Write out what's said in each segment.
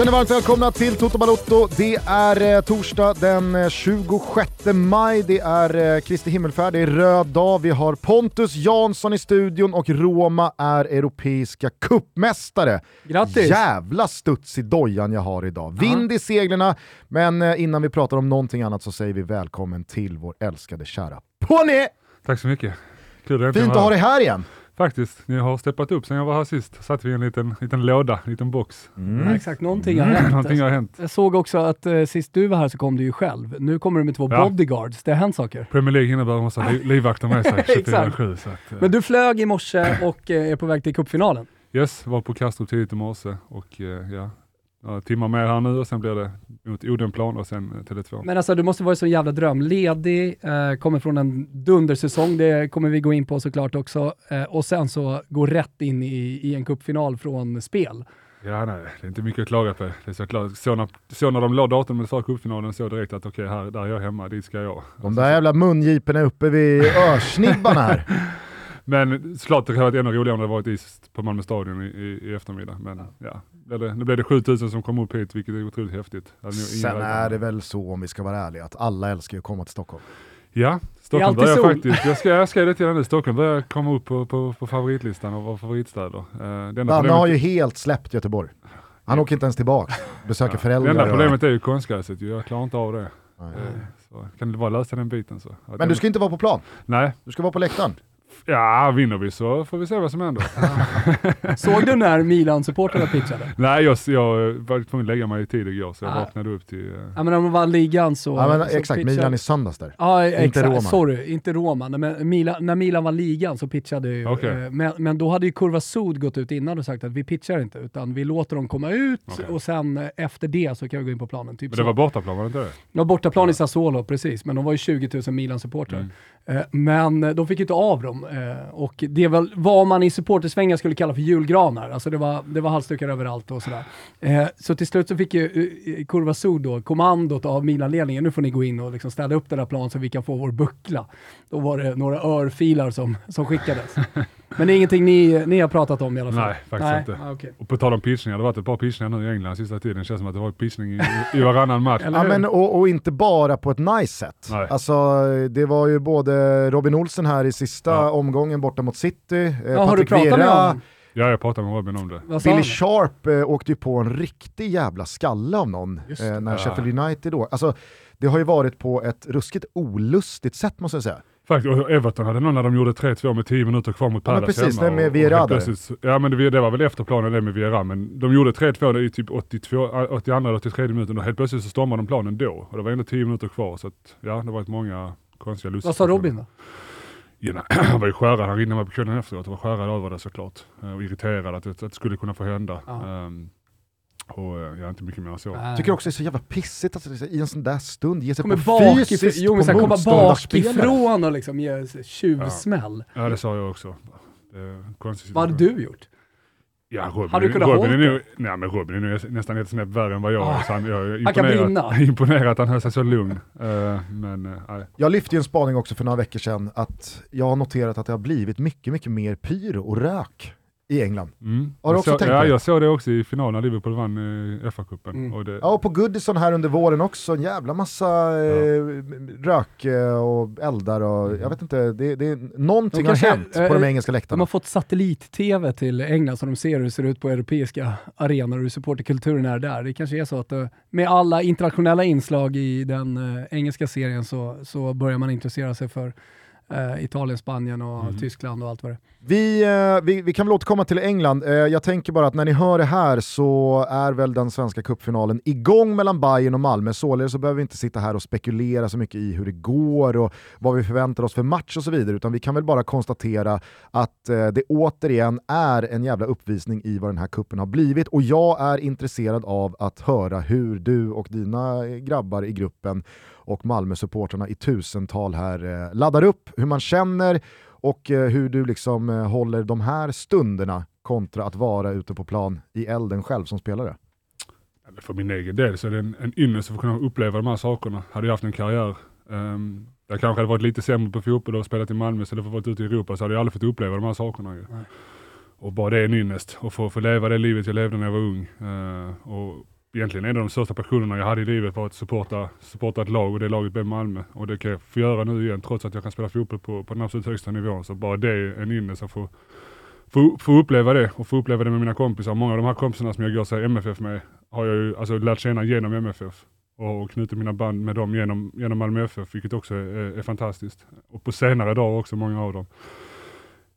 Känner varmt välkomna till Toto Balotto. Det är eh, torsdag den eh, 26 maj, det är eh, Kristi himmelfärd, det är röd dag, vi har Pontus Jansson i studion och Roma är europeiska kuppmästare. Grattis! Jävla studs i dojan jag har idag. Vind i seglerna, men eh, innan vi pratar om någonting annat så säger vi välkommen till vår älskade kära Pony! Tack så mycket. Kul att Fint att ha dig här igen. Faktiskt, ni har steppat upp sen jag var här sist. Satt vi i en liten, liten låda, en liten box. Ja, exakt, någonting har hänt. Någonting har hänt. Jag såg också att eh, sist du var här så kom du ju själv. Nu kommer du med två Ja. bodyguards. Det har hänt saker. Premier League innebär att man måste ha li- livvakter med sig Exakt. 24-7. Så att, eh, Men du flög i morse och eh, är på väg till cupfinalen. yes, var på Kastrup tidigt i morse och eh, ja, några timmar mer här nu och sen blir det mot Odenplan och sen eh, Tele2. Men alltså du måste vara så jävla dröm. Ledig, eh, kommer från en dundersäsong, det kommer vi gå in på såklart också. Eh, och sen så gå rätt in i, i en cupfinal från spel. Ja, nej, det är inte mycket att klaga på. Det är så klart. Så när, så när de la datumet för cupfinalen så direkt att okej, här där är jag hemma, dit ska jag. De där jävla mungiporna uppe vid örsnibbarna här. Men såklart det hade varit ännu roligare om det varit is på Malmö stadion i, i, i eftermiddag. Men ja, blev det, nu blev det 7000 som kom upp hit, vilket är otroligt häftigt. Sen är det väl så, om vi ska vara ärliga, att alla älskar att komma till Stockholm. Ja, Stockholm börjar sol. faktiskt, jag ska, jag ska det till nu, Stockholm börjar komma upp på, på, på favoritlistan av favoritstäder. Uh, det enda Danne har ju helt släppt Göteborg. Han åker inte ens tillbaka, besöker det föräldrar. enda och- problemet är ju konstgräset, jag klarar inte av det. Nej. Eh, Så, kan det bara lösa den biten så. Men du ska inte vara på plan, Nej, du ska vara på läktaren. Ja vinner vi så får vi se vad som händer. Såg du när Milan-supportrarna pitchade? Nej, jag, jag var tvungen att lägga mig i tid igår så jag Ah. vaknade upp till... eh, Ja men när de vann ligan så... Ja, men så exakt, pitchade- Milan i söndags där. Ja, exakt. Roma. Sorry, inte Roma. Nej, Men Milan, när Milan var ligan så pitchade ju... Okej. eh, Men, men då hade ju Kurva Sud gått ut innan och sagt att vi pitchar inte, utan vi låter dem komma ut Okej. och sen eh, efter det så kan vi gå in på planen. Typ Men så. det var bortaplan, var det inte det? Det var bortaplan i Sassuolo, precis, men de var ju 20 000 Milan-supportrar. Mm. Eh, Men de fick ju inte av dem eh, Och det är väl vad man i supportersvängar skulle kalla för julgranar. Alltså det var, det var halsdukar överallt och sådär. Eh, Så till slut så fick ju eh, Kurva Sud då kommandot av Milan-ledningen, nu får ni gå in och liksom städa upp den här planen så vi kan få vår buckla. Då var det några örfilar som, som skickades. Men det är ingenting ni, ni har pratat om i alla fall? Nej, faktiskt inte. Ah, okej. Och på tal om pitchningar, det har varit ett par pitchningar nu i England sista tiden. Det känns som att det har varit pitchning i, i varannan match. Ja, men, och, och inte bara på ett nice sätt. Nej. Alltså, det var ju både Robin Olsen här i sista Ja. omgången borta mot City, eh, Ja, har du Patrik honom? Ja, jag pratade med Robin om det. Billy han? Sharp eh, åkte ju på en riktig jävla skalle av någon eh, när Ja. Sheffield United då. Alltså, det har ju varit på ett ruskigt olustigt sätt måste jag säga. Faktiskt, och Everton hade någon när de gjorde 3-2 med 10 minuter kvar mot Ja, Palace precis, hemma. med och- och Vieira Ja men det, det var väl efter planen det med Vieira, men de gjorde 3-2 i typ 82, 82 eller 83 minuten och helt plötsligt så stormade de planen då. Och det var ändå 10 minuter kvar så att, ja det har varit många konstiga lustar. Vad sa Robin då? Ja, nej, han var ju skärrad, han ringde mig på kvällen efteråt och var skärrad över det såklart. Och irriterad att det, att det skulle kunna få hända. Ja. Och eh, ja, inte mycket mer än så. Nej. Tycker också det är så jävla pissigt att liksom, i en sån där stund ge sig kommer på bakifrån, fysiskt jo, men på komma bakifrån och liksom ge tjuvsmäll. Ja det sa jag också. Vad hade du gjort? Ja, Robin, Hade du kunnat Robin, hålla är nu, nej, men Robin är nu nästan ett snäpp värre än vad jag Ah, är. Så han, jag är han kan imponerad, brinna. imponerad att han höll sig så lugn. Eh, men nej. Jag lyfte ju en spaning också för några veckor sedan att jag har noterat att det har blivit mycket, mycket mer pyro och rök i England. Mm. Har du Jag också så, tänkt ja, det? jag såg det också i finalen när Liverpool vann uh, FA-cupen. Mm. Och det, Ja, och på Goodison här under våren också, en jävla massa eh, rök eh, och eldar och jag vet inte, det, det, någonting De har kanske, hänt på eh, de engelska De läktarna. har fått satellit-tv till England så de ser hur det ser ut på europeiska arenor och hur supporterkulturen är där. Det kanske är så att eh, med alla internationella inslag i den eh, engelska serien så, så börjar man intressera sig för eh, Italien, Spanien och Mhm. Tyskland och allt vad det. Vi, eh, vi, vi kan väl återkomma till England. Eh, jag tänker bara att när ni hör det här så är väl den svenska cupfinalen igång mellan Bayern och Malmö. Således så behöver vi inte sitta här och spekulera så mycket i hur det går och vad vi förväntar oss för match och så vidare. Utan vi kan väl bara konstatera att det återigen är en jävla uppvisning i vad den här kuppen har blivit. Och jag är intresserad av att höra hur du och dina grabbar i gruppen och Malmö-supportrarna i tusental här eh, laddar upp, hur man känner och eh, hur du liksom eh, håller de här stunderna kontra att vara ute på plan i elden själv som spelare. För min egen del så är det en, en ynnest att få kunna uppleva de här sakerna. Hade jag haft en karriär um, jag kanske hade varit lite sämre på fotboll och spelat i Malmö istället för att vara ute i Europa så hade jag aldrig fått uppleva de här sakerna. Nej. Och bara det är en ynnest. Och få, få leva det livet jag levde när jag var ung. Eh, och egentligen en av de största passionerna jag hade i livet var att supporta, supporta ett lag och det laget blev Malmö. Och det kan jag få göra nu igen trots att jag kan spela fotboll på, på den absolut högsta nivån. Så bara det är en ynnest att få, få, få uppleva det och få uppleva det med mina kompisar. Många av de här kompisarna som jag går så MFF med har jag ju alltså, lärt känna genom MFF och knutit mina band med dem genom, genom Malmö FF, vilket också är, är fantastiskt. Och på senare dagar också, många av dem.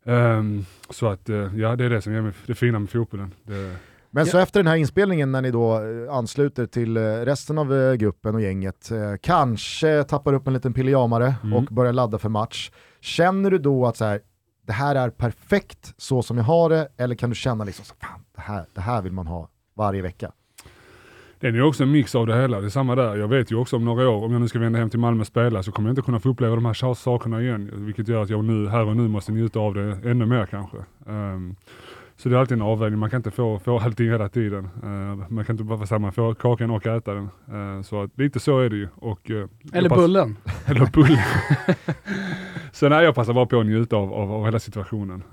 Um, så att, uh, ja det är det som är det fina med fotbollen. Det, men så efter den här inspelningen när ni då eh, ansluter till eh, resten av gruppen och gänget, kanske tappar upp en liten pilljamare mm. och börjar ladda för match. Känner du då att så här, det här är perfekt så som jag har det, eller kan du känna liksom, så, fan, det, här, det här vill man ha varje vecka? Det är också en mix av det hela. Det är samma där. Jag vet ju också om några år, om jag nu ska vända hem till Malmö och spela, så kommer jag inte kunna få uppleva de här sakerna igen. Vilket gör att jag nu, här och nu måste njuta av det ännu mer kanske. Um, så det är alltid en avvägning, man kan inte få, få allting hela tiden. Uh, man kan inte bara säga man får kakan och äta den. Uh, så att, lite så är det ju. Och, uh, eller bullen. eller bullen. Sen är jag passar bara på att njuta av, av, av hela situationen.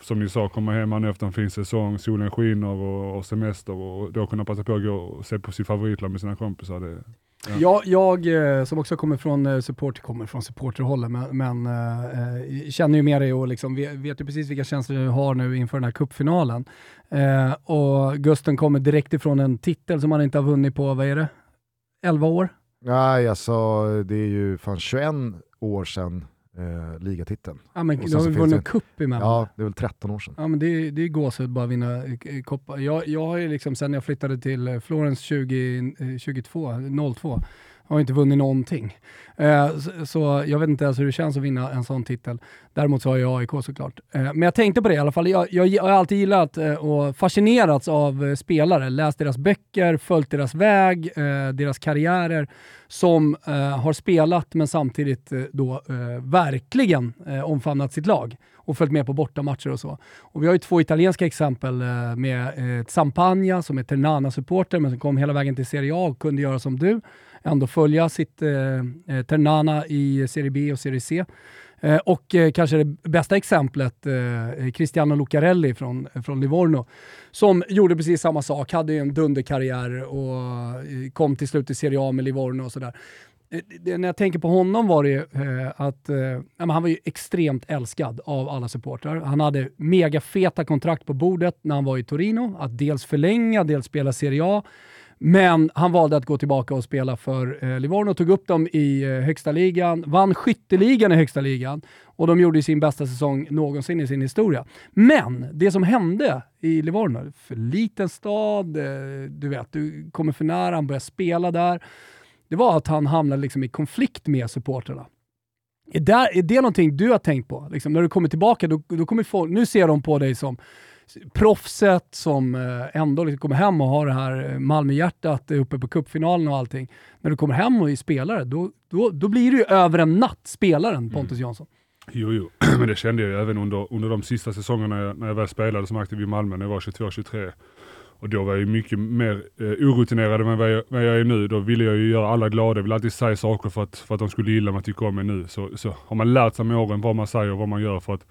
som ni sa, komma hem nu efter en fin säsong, solen skiner och, och semester och då kunna passa på att gå och se på sitt favoritlag med sina kompisar. Det, Ja. Jag, jag eh, som också kommer från eh, support, kommer från supporterhållet, men, men äh, känner ju med dig och liksom vet, vet ju precis vilka känslor du har nu inför den här cupfinalen. Äh, och Gusten kommer direkt ifrån en titel som han inte har vunnit på, vad är det? 11 år? Nej, alltså det är ju fan 21 år sedan eh, ligatiteln. Ja men du har ju vunnit en cup emellan. Ja, det är väl 13 år sedan. Ja men det, det är gåshud bara vinna eh, koppar. Jag, jag har ju liksom sen jag flyttade till eh, Florens 2022, 02, har inte vunnit någonting. Eh, så, så, jag vet inte ens hur det känns att vinna en sån titel. Däremot så har jag AIK såklart. Eh, men jag tänkte på det i alla fall. Jag, jag, jag har alltid gillat eh, och fascinerats av eh, spelare, läst deras böcker, följt deras väg, eh, deras karriärer som eh, har spelat men samtidigt då verkligen omfamnat sitt lag och följt med på bortamatcher och så. Och vi har ju två italienska exempel med Zampagna som är Ternana-supporter men som kom hela vägen till Serie A och kunde göra som du ändå följa sitt eh, eh, Ternana i Serie B och Serie C. Eh, och eh, kanske det bästa exemplet, eh, Cristiano Lucarelli från, från Livorno, som gjorde precis samma sak, hade en dunderkarriär och eh, kom till slut i Serie A med Livorno och sådär. Eh, det, när jag tänker på honom var det eh, att eh, han var ju extremt älskad av alla supportrar. Han hade megafeta kontrakt på bordet när han var i Torino, att dels förlänga, dels spela Serie A. Men han valde att gå tillbaka och spela för eh, Livorno, tog upp dem i eh, högsta ligan, vann skytteligan i högsta ligan och de gjorde sin bästa säsong någonsin i sin historia. Men det som hände i Livorno, för liten stad, eh, du vet, du kommer för nära, han börjar spela där. Det var att han hamnade liksom i konflikt med supporterna. Är, där, är det någonting du har tänkt på? Liksom, när du kommer tillbaka, då, då kommer folk, nu ser de på dig som proffset som eh, ändå liksom kommer hem och har det här eh, Malmöhjärtat uppe på cupfinalen och allting. När du kommer hem och är spelare, då, då, då blir du ju över en natt spelaren mm. Pontus Jansson. Jo, jo, men det kände jag ju även under, under de sista säsongerna jag, när jag väl spelade som aktiv i Malmö när jag var 22-23. Och då var jag ju mycket mer eh, orutinerad än vad jag, vad jag är nu. Då ville jag ju göra alla glada, jag ville alltid säga saker för att, för att de skulle gilla mig, tycka om mig nu. Så, så har man lärt sig med åren vad man säger och vad man gör för att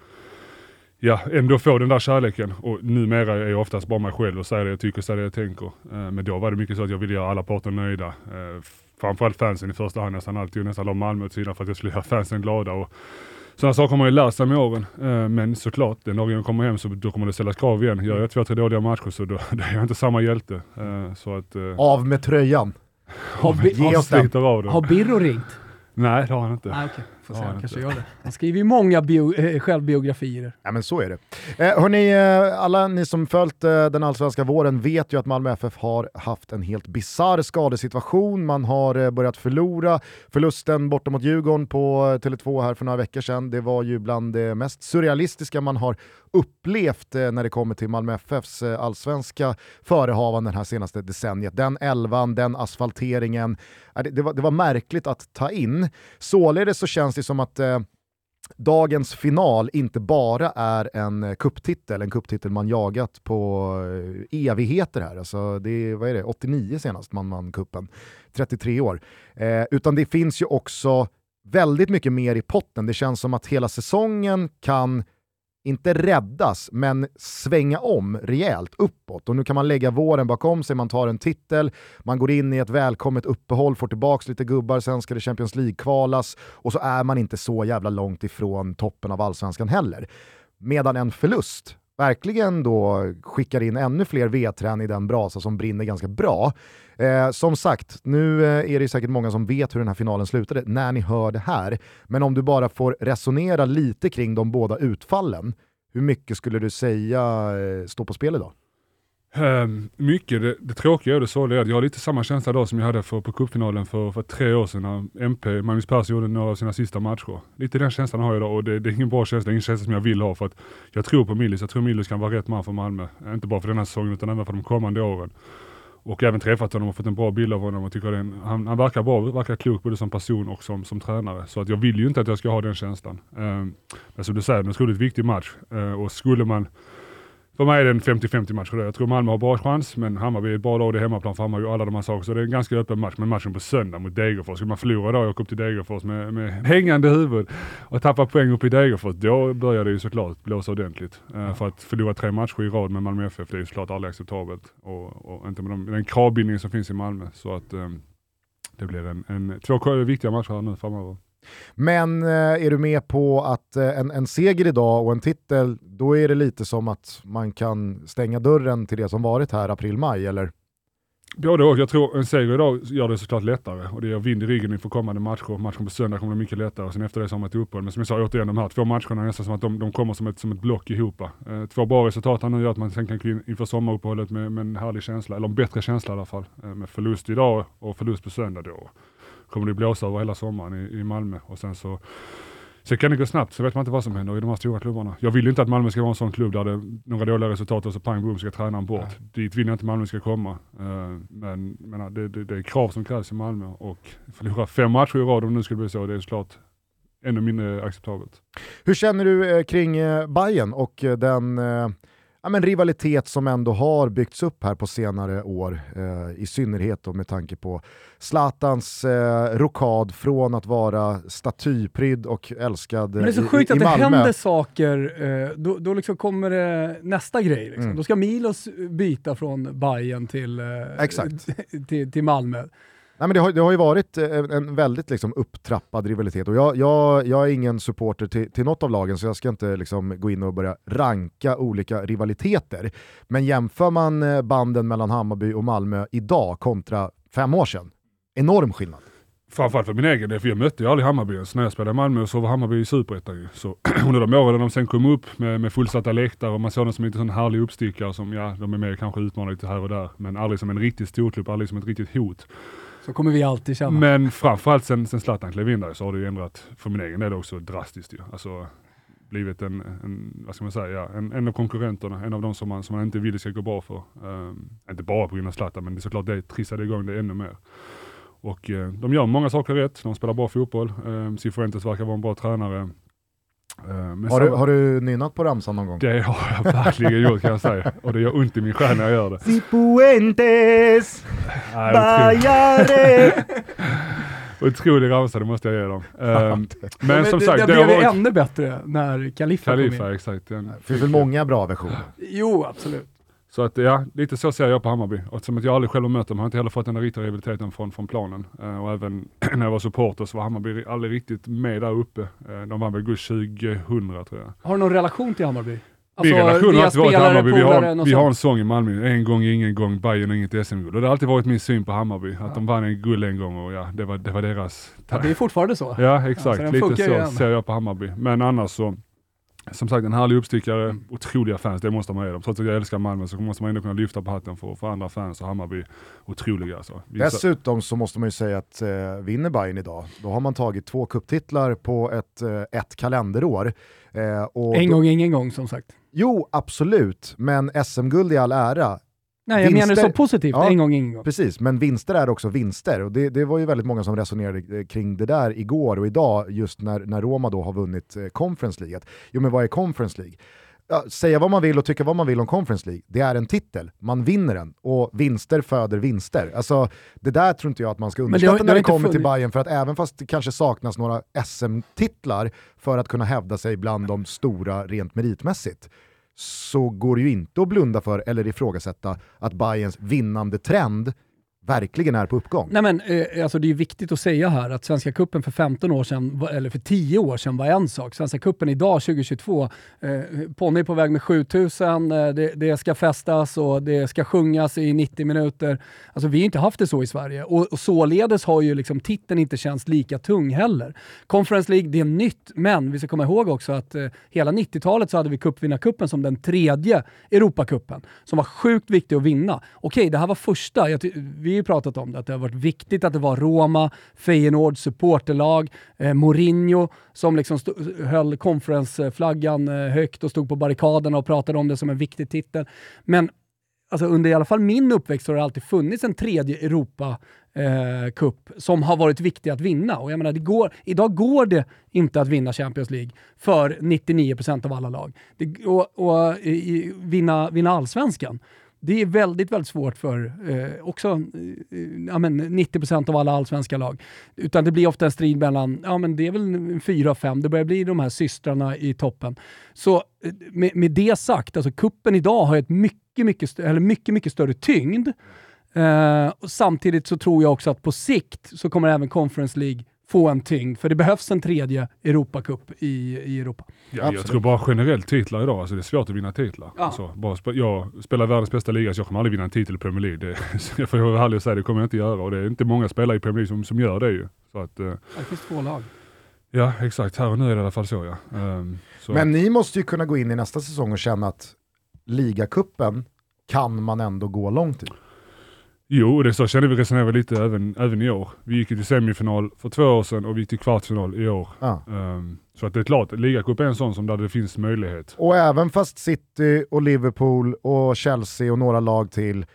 ja, ändå få den där kärleken. Och numera är jag oftast bara mig själv och säger det jag tycker och säger det jag tänker. Eh, men då var det mycket så att jag ville göra alla parter nöjda. Eh, framförallt fansen i första hand nästan alltid och nästan la Malmö åt sidan för att jag skulle göra fansen glada. Och sådana saker har man ju lärt sig med åren. Eh, men såklart, den dagen jag kommer hem så då kommer det ställas krav igen. Gör jag två, tre dåliga matcher så då, då är jag inte samma hjälte. Så att, Av med tröjan! Har, bi har, har Birro ringt? Nej, det har han inte. Ah, okay. Får se, han kanske gör det. Han skriver ju många eh, självbiografier. Ja men så är det. Eh, hörni, eh, alla ni som följt eh, den allsvenska våren vet ju att Malmö FF har haft en helt bizarr skadesituation. Man har eh, börjat förlora. Förlusten borta mot Djurgården på eh, Tele2 här för några veckor sedan, det var ju bland det mest surrealistiska man har upplevt eh, när det kommer till Malmö FFs eh, allsvenska förehavanden här senaste decenniet. Den elvan, den asfalteringen, äh, det, var, det var märkligt att ta in. Således så känns det som att eh, dagens final inte bara är en kupptitel, en kupptitel man jagat på evigheter här. Alltså det är, vad är det, 89 senast man vann kuppen, 33 år. Eh, utan det finns ju också väldigt mycket mer i potten. Det känns som att hela säsongen kan inte räddas, men svänga om rejält uppåt. Och nu kan man lägga våren bakom sig, man tar en titel, man går in i ett välkommet uppehåll, får tillbaka lite gubbar, sen ska det Champions League-kvalas och så är man inte så jävla långt ifrån toppen av allsvenskan heller. Medan en förlust verkligen då skickar in ännu fler vedträn i den brasa som brinner ganska bra. Eh, som sagt, nu eh, är det säkert många som vet hur den här finalen slutade när ni hör det här. Men om du bara får resonera lite kring de båda utfallen, hur mycket skulle du säga eh, står på spel idag? Um, mycket. Det, det tråkiga och det sorgliga är att jag har lite samma känsla idag som jag hade för, på cupfinalen för, för tre år sedan när MP, Magnus Persson gjorde några av sina sista matcher. Lite den känslan har jag idag och det, det är ingen bra känsla, ingen känsla som jag vill ha för att jag tror på Millis. Jag tror Millis kan vara rätt man för Malmö. Inte bara för den här säsongen utan även för de kommande åren. Och även träffat honom och fått en bra bild av honom och tycker en, han, han, verkar bra, verkar klok både som person och som, som tränare. Så att jag vill ju inte att jag ska ha den känslan. Um, men som du säger, det är en otroligt viktig match uh, och skulle man för mig är det en 50-50 match. Jag tror Malmö har bra chans, men Hammarby är ett bra lag, det är hemmaplan för Hammarby och alla de här sakerna. Så det är en ganska öppen match. Men matchen på söndag mot Degerfors, skulle man förlora då och åka upp till Degerfors med, med hängande huvud och tappa poäng upp i Degerfors, då börjar det ju såklart blåsa ordentligt. Uh, för att förlora tre matcher i rad med Malmö FF, det är ju såklart aldrig acceptabelt. Och, och inte med de, den kravbindning som finns i Malmö. Så att um, det blir en, en, två viktiga matcher här nu framöver. Men eh, är du med på att eh, en, en seger idag och en titel, då är det lite som att man kan stänga dörren till det som varit här april-maj, eller? Både och. Jag tror en seger idag gör det såklart lättare och det ger vind i ryggen inför kommande matcher. Matchen på söndag kommer bli mycket lättare och sen efter det så har man ett uppehåll. Men som jag sa återigen, de här två matcherna är nästan som att de, de kommer som ett, som ett block ihop. Eh, två bra resultat här nu gör att man sen kan gå in inför sommaruppehållet med, med en härlig känsla, eller en bättre känsla i alla fall. Eh, med förlust idag och förlust på söndag då kommer det blåsa över hela sommaren i, i Malmö och sen så Sen kan det gå snabbt, så vet man inte vad som händer i de här stora klubbarna. Jag vill inte att Malmö ska vara en sån klubb där det några dåliga resultat och så pang boom ska tränaren bort. Nej. Dit vill jag inte Malmö ska komma. Uh, men men det, det, det, är krav som krävs i Malmö och förlora fem matcher i rad om det nu skulle bli så, det är såklart ännu mindre acceptabelt. Hur känner du eh, kring eh, Bayern och eh, den eh ja, men rivalitet som ändå har byggts upp här på senare år, eh, i synnerhet då med tanke på Zlatans eh, rokad från att vara statyprydd och älskad Men det är så i, sjukt i, att det Malmö. händer saker, eh, då, då liksom kommer det nästa grej. Liksom. Mm. Då ska Milos byta från Bayern till, eh, till, till Malmö. Nej, men det, har, det har ju varit eh, en väldigt liksom, upptrappad rivalitet och jag, jag, jag är ingen supporter till, till något av lagen så jag ska inte liksom, gå in och börja ranka olika rivaliteter. Men jämför man eh, banden mellan Hammarby och Malmö idag kontra fem år sedan, enorm skillnad. Framförallt för min egen del, för jag mötte ju aldrig Hammarby ens. När jag spelade i Malmö så var Hammarby i Superettan Så under de åren de sen kom upp med, med fullsatta läktare och man såg dem som en sån härlig uppstickare som, ja, de är med kanske utmanar lite här och där, men aldrig som en riktig storklubb, aldrig som ett riktigt hot. Så kommer vi alltid känna. Men framförallt sen, sen Zlatan klev in där så har det ju ändrat, för min egen del också drastiskt ju. Alltså, blivit en, en, vad ska man säga, ja, en, en av konkurrenterna, en av de som man, som man inte vill det ska gå bra för. Um, inte bara på grund av Zlatan, men det är såklart det trissade igång det ännu mer. Och uh, de gör många saker rätt, de spelar bra fotboll, um, Cifuentes verkar vara en bra tränare. Uh, har, du, har du nynnat på ramsan någon gång? Det har jag verkligen gjort kan jag säga. Och det gör ont i min själ när jag gör det. Cifuentes, Bajare. Otrolig ramsa, det måste jag ge dem. Um, men som det, sagt, det, det blev varit... ännu bättre när Khalifa, Khalifa kom in. exakt. Det finns väl många bra versioner? Jo, absolut. Så att ja, lite så ser jag på Hammarby. Och eftersom jag aldrig själv har mött dem har jag inte heller fått den riktiga rivaliteten från, från planen. Uh, och även när jag var supporter så var Hammarby aldrig riktigt med där uppe. Uh, de vann väl guld 2000 tror jag. Har du någon relation till Hammarby? Alltså, relation har alltid varit Hammarby. Vi har, vi har en sång i Malmö, en gång ingen gång, Bayern och inget SM-guld. Och det har alltid varit min syn på Hammarby, att ja. de vann en guld en gång och ja, det var, det var deras... Ja, det är fortfarande så. Ja, exakt. Ja, Lite så ser jag på Hammarby. Men annars så, som sagt en härlig uppstickare, mm. otroliga fans, det måste man ge dem. Trots att jag älskar Malmö så måste man ändå kunna lyfta på hatten för, för andra fans och Hammarby, otroliga alltså. Vissa... Dessutom så måste man ju säga att eh, vinner Bayern idag, då har man tagit två kupptitlar på ett, eh, ett kalenderår. Eh, en gång, då... ingen gång som sagt. Jo, absolut, men SM-guld i all ära, Nej, jag vinster, menar så positivt, ja, en gång, ingen gång. Precis, men vinster är också vinster. Och det, det var ju väldigt många som resonerade eh, kring det där igår och idag, just när, när Roma då har vunnit eh, Conference League. Jo men vad är Conference League? Ja, säga vad man vill och tycka vad man vill om Conference League, det är en titel. Man vinner den och vinster föder vinster. Alltså, det där tror inte jag att man ska underskatta har- det när det inte kommer till Bayern för att även fast det kanske saknas några SM-titlar för att kunna hävda sig bland de stora rent meritmässigt, så går det ju inte att blunda för eller ifrågasätta att Bayerns vinnande trend verkligen är på uppgång. Nej men, eh, alltså det är viktigt att säga här att Svenska Cupen för 15 år sedan, eller för 10 år sedan var en sak. Svenska Cupen idag, 2022, eh, Ponny är på väg med 7000, eh, det, det ska festas och det ska sjungas i 90 minuter. Alltså vi har inte haft det så i Sverige och, och således har ju liksom titeln inte känts lika tung heller. Conference League, det är nytt, men vi ska komma ihåg också att eh, hela 90-talet så hade vi cupvinnarcupen som den tredje Europacupen, som var sjukt viktig att vinna. Okej, det här var första, jag vi ju pratat om det, att det har varit viktigt att det var Roma, Feyenoord, supporterlag, eh, Mourinho som liksom stod, höll conferenceflaggan eh, högt och stod på barrikaderna och pratade om det som en viktig titel. Men alltså under i alla fall min uppväxt så har det alltid funnits en tredje Europa eh, Cup som har varit viktig att vinna. Och jag menar, det går, idag går det inte att vinna Champions League för 99% av alla lag. Det, och och i, vinna, vinna allsvenskan. Det är väldigt, väldigt svårt för eh, också eh, ja, men 90% av alla allsvenska lag. Utan det blir ofta en strid mellan, ja men det är väl fyra, fem, det börjar bli de här systrarna i toppen. Så eh, med, med det sagt, alltså kuppen idag har ett mycket, mycket, st- eller mycket, mycket större tyngd. Eh, och samtidigt så tror jag också att på sikt så kommer även Conference League få en tyngd, för det behövs en tredje Europacup i, i Europa. Ja, Absolut. jag tror bara generellt titlar idag, alltså det är svårt att vinna titlar. Ja. Alltså, bara spe, jag spelar världens bästa liga så jag kommer aldrig vinna en titel i Premier League. Det, jag får vara ärlig och säga det kommer jag inte göra och det är inte många spelare i Premier League som, som gör det ju. Så att, eh, Det finns två lag. ja exakt, här och nu är det i alla fall så ja. Ehm, så. Men ni måste ju kunna gå in i nästa säsong och känna att ligacupen kan man ändå gå långt i. Jo, det så känner vi resonerar lite även, även i år. Vi gick ju till semifinal för två år sedan och vi gick till kvartsfinal i år. Ja. Ehm, så att det är klart, ligacup är en sån som där det finns möjlighet. Och även fast City och Liverpool och Chelsea och några lag till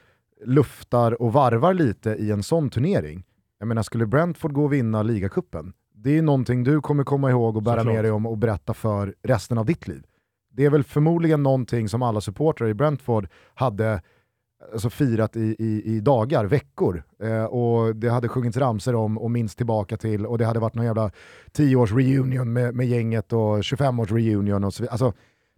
luftar och varvar lite i en sån turnering. Jag menar, skulle Brentford gå och vinna ligacupen, det är någonting du kommer komma ihåg och bära Såklart. med dig om och berätta för resten av ditt liv. Det är väl förmodligen någonting som alla supportrar i Brentford hade alltså, firat i, i, i dagar, veckor. Eh, och det hade sjungits ramser om och minst tillbaka till och det hade varit någon jävla 10-års reunion med, med gänget och 25-års reunion och så vidare. Alltså,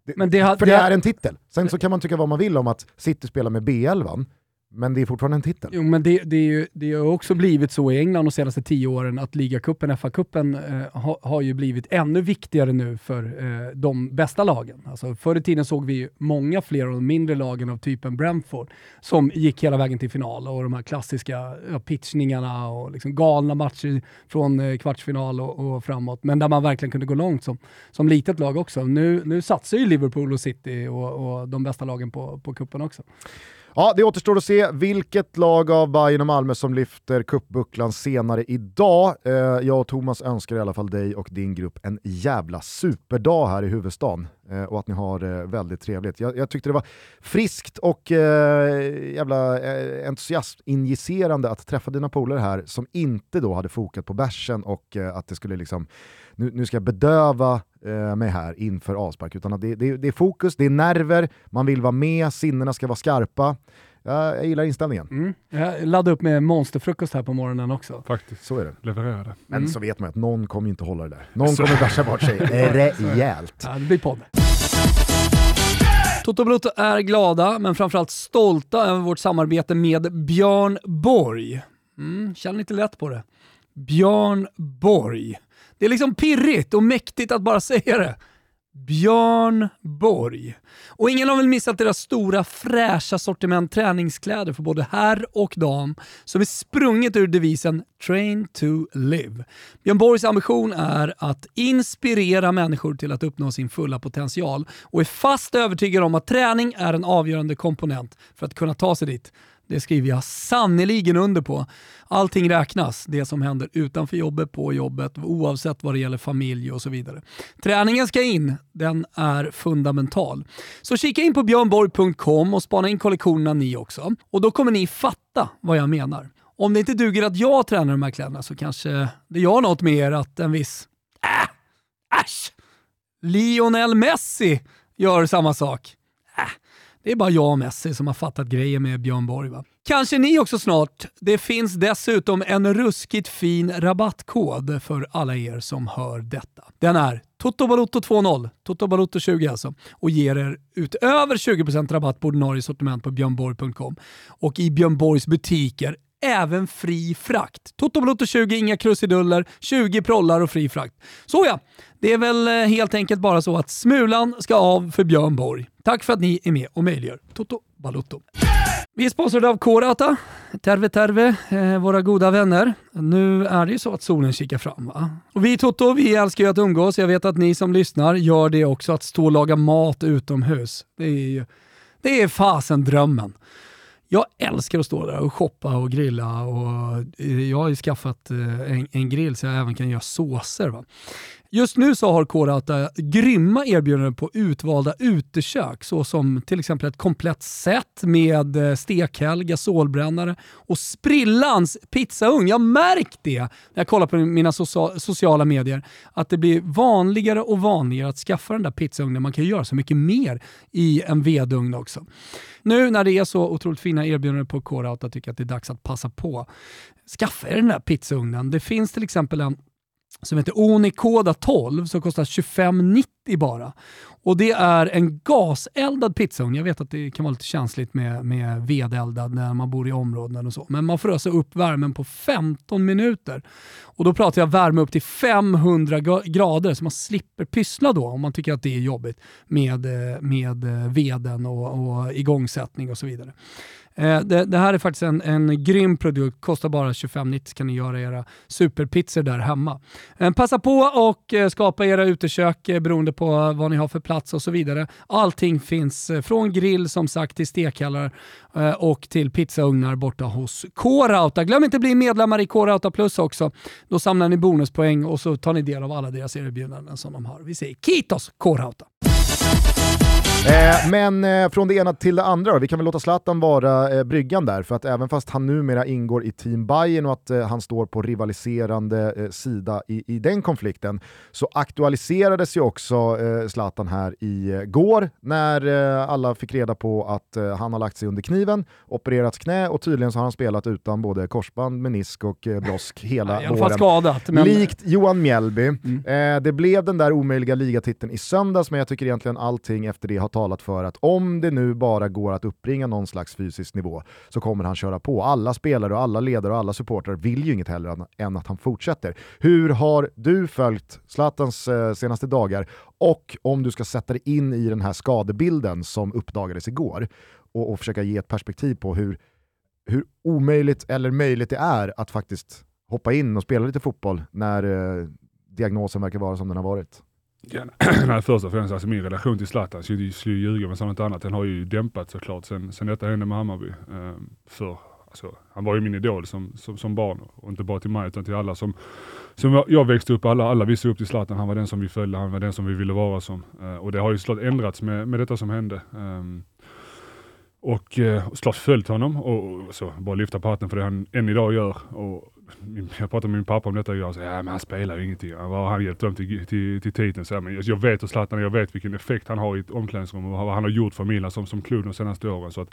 det, det för det det är en titel. Sen så kan man tycka vad man vill om att City spelar med B11, men det är fortfarande en titel. Jo, men det, det, är ju, det har också blivit så i England de senaste tio åren att ligacupen, FA-cupen, eh, ha, har ju blivit ännu viktigare nu för eh, de bästa lagen. Alltså, förr i tiden såg vi ju många fler av de mindre lagen av typen Brentford som gick hela vägen till final och de här klassiska ja, pitchningarna och liksom galna matcher från eh, kvartsfinal och, och framåt. Men där man verkligen kunde gå långt som, som litet lag också. Nu, nu satsar ju Liverpool och City och, och de bästa lagen på, på cupen också. Ja, det återstår att se vilket lag av Bayern och Malmö som lyfter cupbucklan senare idag. Eh, jag och Thomas önskar i alla fall dig och din grupp en jävla superdag här i huvudstaden eh, och att ni har det väldigt trevligt. Jag, jag tyckte det var friskt och eh, jävla eh, entusiastinjicerande att träffa dina polare här som inte då hade fokat på bärsen och eh, att det skulle liksom, nu, nu ska jag bedöva eh, mig här inför avspark, utan att det, det, det är fokus, det är nerver, man vill vara med, sinnena ska vara skarpa. Ja, jag gillar inställningen. Mm. Jag laddade upp med monsterfrukost här på morgonen också. Faktiskt. Så är det. Levererade. Men Mm. så vet man att någon kommer inte hålla det där. Någon kommer bärsa bort sig rejält. Ja, det blir podd. Toto Balotto är glada, men framförallt stolta över vårt samarbete med Björn Borg. Mm, känner lite lätt på det. Björn Borg. Det är liksom pirrigt och mäktigt att bara säga det. Björn Borg. Och ingen har väl missat deras stora fräscha sortiment träningskläder för både herr och dam som är sprunget ur devisen Train to Live. Björn Borgs ambition är att inspirera människor till att uppnå sin fulla potential och är fast övertygad om att träning är en avgörande komponent för att kunna ta sig dit. Det skriver jag sannoliken under på. Allting räknas, det som händer utanför jobbet, på jobbet, oavsett vad det gäller familj och så vidare. Träningen ska in, den är fundamental. Så kika in på björnborg.com och spana in kollektionerna ni också. Och då kommer ni fatta vad jag menar. Om det inte duger att jag tränar de här kläderna så kanske det gör något med er att en viss, äh, äsch, Lionel Messi gör samma sak. Äh, det är bara jag och Messi som har fattat grejen med Björn Borg. Va? Kanske ni också snart. Det finns dessutom en ruskigt fin rabattkod för alla er som hör detta. Den är totobaloto20 TOTOBALOTO20 alltså, och ger er utöver 20% rabatt på ordinarie sortiment på björnborg.com och i Björn Borgs butiker även fri frakt. Toto Balotto 20, inga krusiduller, 20 prollar och fri frakt. Så ja, det är väl eh, helt enkelt bara så att smulan ska av för Björn Borg. Tack för att ni är med och möjliggör Toto Balotto. Vi är sponsrade av Korata. Terve Terve, eh, våra goda vänner. Nu är det ju så att solen kikar fram. Va? Och vi Toto, vi älskar ju att umgås. Jag vet att ni som lyssnar gör det också, att stå och laga mat utomhus. Det är ju, det är fasen drömmen. Jag älskar att stå där och shoppa och grilla och eh, jag har ju skaffat eh, en, en grill så jag även kan göra såser. Va? Just nu så har K-Rauta grymma erbjudanden på utvalda utekök såsom till exempel ett komplett set med eh, stekhäll, gasolbrännare och sprillans pizzaugn. Jag har märkt det när jag kollar på mina sociala medier att det blir vanligare och vanligare att skaffa den där pizzaugnen. Man kan göra så mycket mer i en vedugn också. Nu när det är så otroligt fina erbjudanden på K-Rauta tycker jag att det är dags att passa på. Skaffa er den där pizzaugnen. Det finns till exempel en som heter Onikoda 12 som kostar 25,90 bara. Och det är en gaseldad pizzaugn. Jag vet att det kan vara lite känsligt med, med vedeldad när man bor i områden och så. Men man får ösa upp värmen på 15 minuter. Och då pratar jag värme upp till 500 grader så man slipper pyssla då om man tycker att det är jobbigt med, eh, med eh, veden och, och igångsättning och så vidare. Eh, det, det, här är faktiskt en, en grym produkt, kostar bara 25,90 kan ni göra era superpizzor där hemma. Eh, passa på och eh, skapa era utekök beroende på vad ni har för plats och så vidare. Allting finns från grill som sagt till stekhällar och till pizzaugnar borta hos K-Rauta. Glöm inte att bli medlemmar i K-Rauta Plus också. Då samlar ni bonuspoäng och så tar ni del av alla deras erbjudanden som de har. Vi säger Kitos K-Rauta! Eh, men eh, från det ena till det andra vi kan väl låta Zlatan vara eh, bryggan där, för att även fast han numera ingår i Team Bayern och att eh, han står på rivaliserande sida i, i den konflikten, så aktualiserades ju också eh, Zlatan här i går när alla fick reda på att han har lagt sig under kniven, opererats knä och tydligen så har han spelat utan både korsband, menisk och brosk hela ja, våren. Skadat, men... Likt Johan Mjällby. Mm. det blev den där omöjliga ligatiteln i söndags, men jag tycker egentligen allting efter det har talat för att om det nu bara går att uppbringa någon slags fysisk nivå så kommer han köra på. Alla spelare, och alla ledare och alla supportrar vill ju inget hellre än att han fortsätter. Hur har du följt Zlatans eh, senaste dagar och om du ska sätta dig in i den här skadebilden som uppdagades igår och, och försöka ge ett perspektiv på hur, hur omöjligt eller möjligt det är att faktiskt hoppa in och spela lite fotboll när eh, diagnosen verkar vara som den har varit. Ja, nej, först och främst, alltså min relation till Zlatan, skulle jag ljuga med något annat, den har ju dämpat såklart sen, sen detta hände med Hammarby. Eh, för, alltså, han var ju min idol som, som, som, barn, och inte bara till mig utan till alla som, som jag växte upp, alla, alla vi såg upp till Zlatan, han var den som vi följde, han var den som vi ville vara som. Eh, och det har ju såklart ändrats med, med detta som hände. Eh, och eh, såklart följt honom och, och så, bara lyfta på hatten för det han än idag gör. Och jag pratade med min pappa om detta igår, sa, ja, men han spelar ju ingenting. Han har hjälpt dem till, till, till titeln. Så, men jag vet hur Zlatan jag vet vilken effekt han har i ett omklädningsrum och vad han har gjort för Milan som, som klubb de senaste åren. Så att,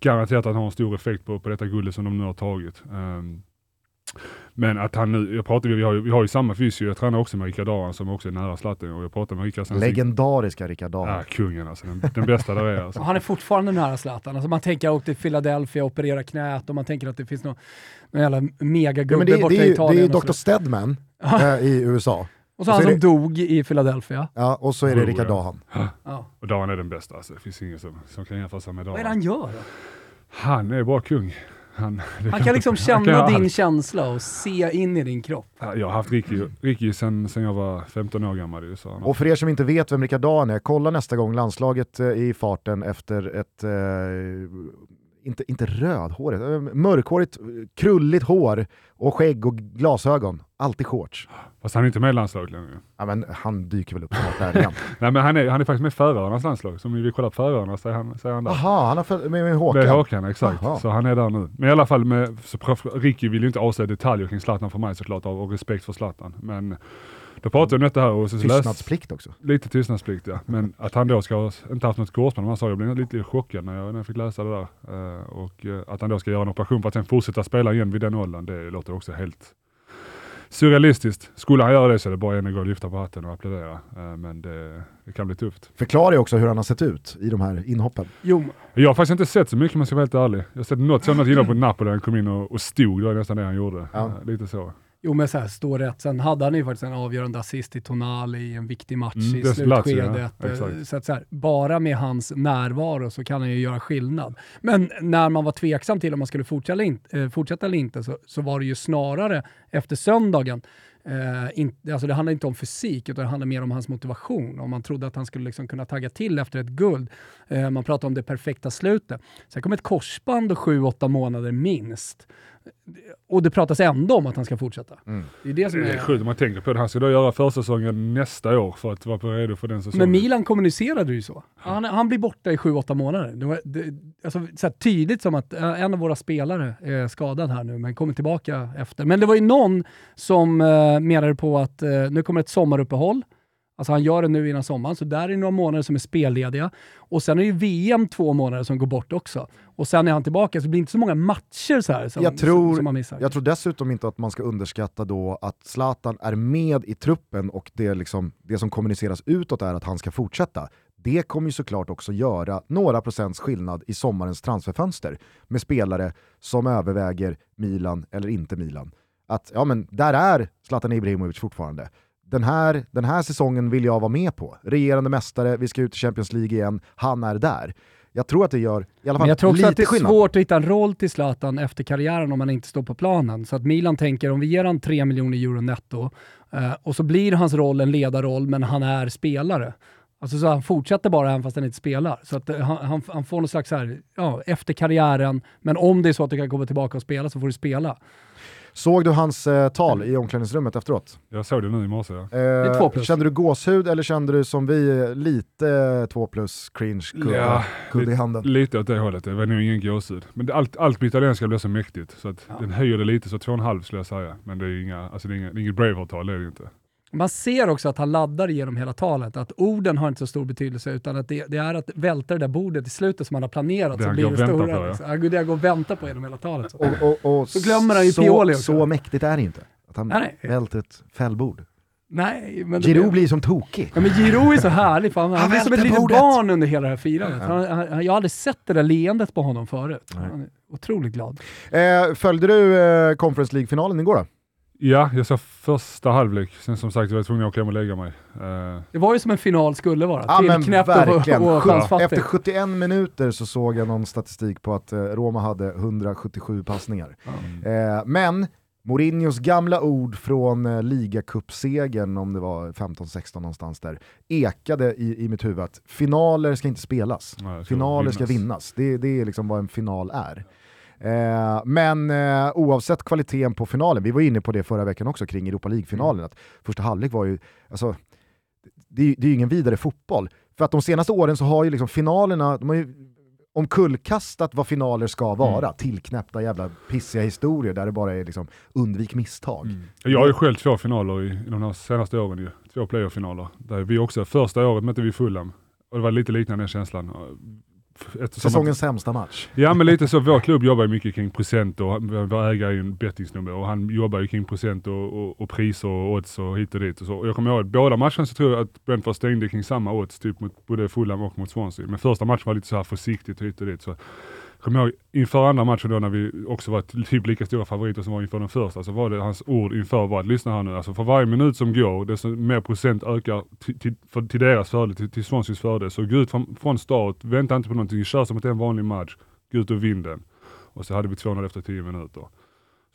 garanterat att han har en stor effekt på, på detta guldet som de nu har tagit. Um, men att han nu, jag pratar, vi har, vi har ju samma fysio, jag tränar också med Rickard Aran som också är nära Zlatan och jag pratar med Rickard Legendariska Rickard Aran. Ja, kungen alltså, den, den bästa där är. Alltså. Han är fortfarande nära Zlatan. Alltså man tänker att åka till Philadelphia och operera knät och man tänker att det finns någon, någon jävla megagubbe ja, borta i Italien. Det är ju Dr. Stedman äh, i USA. Och så, och så han som det... dog i Philadelphia. Ja, och så är det Rickard Dahan. Ja. Och Dahan är den bästa, alltså. det finns ingen som, som kan jämföra sig med Dahan. Vad är det han gör? Han är bara kung. Han, han kan liksom känna din allt. känsla och se in i din kropp. Ja, jag har haft Ricky, Ricky sen, sen jag var 15 år gammal i USA. Och för er som inte vet vem Rickard Dahan är, kolla nästa gång landslaget eh, i farten efter ett eh, inte, inte rödhårigt, eh, mörkhårigt, krulligt hår och skägg och glasögon. Alltid shorts. Fast han är inte med i landslaget längre. Ja, men han dyker väl upp snart där igen. Nej men han är, han är faktiskt med i Färöarnas landslag. Som vi kollar på Färöarna säger han, säger han där. Jaha, han har följt med, med Håkan? Med Håkan, exakt. Aha. Så han är där nu. Men i alla fall, med, så Ricky vill ju inte avslöja detaljer kring Zlatan för mig såklart av och respekt för Zlatan. Men Då pratade vi om detta här och så Tystnadsplikt också. lite tystnadsplikt ja. Men att han då ska ha, inte haft något korsband, han sa jag blev lite chockad när jag, när jag fick läsa det där. Eh, och eh, att han då ska göra en operation för att sen fortsätta spela igen vid den åldern, det låter också helt surrealistiskt. Skulle han göra det så är det bara en att gå och lyfta på hatten och applådera. Eh, men det, det kan bli tufft. Förklara ju också hur han har sett ut i de här inhoppen. Jo, Jag har faktiskt inte sett så mycket om jag ska vara helt ärlig. Jag har sett något sådant inhopp på Napoli han kom in och, och stod, det var nästan det han gjorde. Ja. Lite så. Jo men så här, stå rätt. Sen hade han ju faktiskt en avgörande assist i Tonali i en viktig match Mm, i slutskedet. ja. Så att så här, bara med hans närvaro så kan han ju göra skillnad. Men när man var tveksam till om man skulle fortsätta eh, fortsätta eller inte så, så var det ju snarare efter söndagen Eh, in, alltså det handlar inte om fysik, utan det handlar mer om hans motivation. Om man trodde att han skulle liksom kunna tagga till efter ett guld. Eh, man pratar om det perfekta slutet. Sen kom ett korsband och sju, åtta månader minst. Och det pratas ändå om att han ska fortsätta. Mm. Det är det som Det är är... sjukt om man tänker på det. Han ska då göra försäsongen nästa år för att vara redo för den säsongen. Men Milan kommunicerade ju så. Han, han blir borta i sju, åtta månader. Det var, det, alltså, så tydligt som att eh, en av våra spelare är skadad här nu, men kommer tillbaka efter. Men det var ju någon som eh, menade på att eh, nu kommer ett sommaruppehåll. Alltså han gör det nu innan sommaren, så där är några månader som är spellediga. Och sen är ju VM två månader som går bort också. Och sen är han tillbaka, så det blir inte så många matcher så här som, Jag tror- som man missar. Jag tror dessutom inte att man ska underskatta då att Zlatan är med i truppen och det, liksom, det som kommuniceras utåt är att han ska fortsätta. Det kommer ju såklart också göra några procents skillnad i sommarens transferfönster med spelare som överväger Milan eller inte Milan. Att ja men där är Zlatan Ibrahimovic fortfarande. Den här, den här säsongen vill jag vara med på. Regerande mästare, vi ska ut i Champions League igen, han är där. Jag tror att det gör i alla fall Men jag tror också att det är skillnad. svårt att hitta en roll till Zlatan efter karriären om han inte står på planen. Så att Milan tänker om vi ger han 3 miljoner euro netto eh, och så blir hans roll en ledarroll men han är spelare. Alltså så han fortsätter bara även fast han inte spelar. Så att eh, han, han, han får någon slags så här, ja, efter karriären, men om det är så att du kan komma tillbaka och spela så får du spela. Såg du hans eh, tal i omklädningsrummet efteråt? Jag såg det nu i morse. Ja. Eh. Kände du gåshud eller kände du som vi eh, lite eh, två plus cringe kudde, Ja, kudde i handen? Lite åt det hållet, det var nog ingen gåshud. Men det, allt, allt på italienska blir så mäktigt, så att den höjer det lite, så två och en halv skulle jag säga. Men det är, inga, alltså det är inget Braveheart-tal, det är det inte. Man ser också att han laddar genom hela talet, att orden har inte så stor betydelse utan att det, det är att välta det där bordet i slutet som han har planerat Det så han blir det och väntar stora. på, ja. Han går- och väntar på genom hela talet. Så. Och, och, och Så glömmer han ju så, Pioli också. Så mäktigt är det inte. Att han Nej, nej. välter ett fällbord. Nej, men det- Giroud blir som tokig. Ja, men Giro är så härlig, för han, han Han blir som ett litet barn under hela det här firandet. Han, han, jag har aldrig sett det där leendet på honom förut. Nej. Han är otroligt glad. Eh, följde du eh, Conference League-finalen igår då? Ja, jag sa första halvlek, sen som sagt jag var tvungen att åka hem och lägga mig. Eh, Det var ju som en final skulle vara. Ja men Tillknäppt verkligen. och, och. Efter 71 minuter så såg jag någon statistik på att eh, Roma hade 177 passningar. Eh, men Mourinhos gamla ord från eh, ligacupsegern, om det var 15-16 någonstans där, ekade i, i mitt huvud att finaler ska inte spelas. nej, ska Finaler ska vinnas. Det, det är liksom vad en final är. Eh, men eh, oavsett kvaliteten på finalen, vi var inne på det förra veckan också kring Europa League-finalen, att första halvlek var ju, alltså, det, det är ju ingen vidare fotboll. För att de senaste åren så har ju liksom finalerna, de har ju omkullkastat vad finaler ska vara, tillknäppta jävla pissiga historier där det bara är liksom undvik misstag. Jag har ju själv två finaler i, i de här senaste åren, ju. två playoff-finaler. Där vi också, första året mötte vi Fulham. Och det var lite liknande den känslan. Säsongens sämsta match. Ja men lite så, vår klubb jobbar ju mycket kring procent och vår ägare är ju en bettingsnubbe och han jobbar ju kring procent och, och, och priser och odds och hit och dit. Och så. Och jag kommer ihåg att båda matcherna så tror jag att Brentford stängde kring samma odds, typ mot både Fulham och mot Swansea. Men första matchen var lite så här försiktigt hit och dit. Så kommer ihåg inför andra matchen då när vi också var typ lika stora favoriter som var inför den första, så var det hans ord inför var att lyssna här nu, alltså för varje minut som går, desto mer procent ökar till, till, för, till deras fördel, till, till Swanseas fördel. Så gå ut från, från start, vänta inte på någonting, kör som att det är en vanlig match, gå ut och vinn den. Och så hade vi 2-0 efter 10 minuter.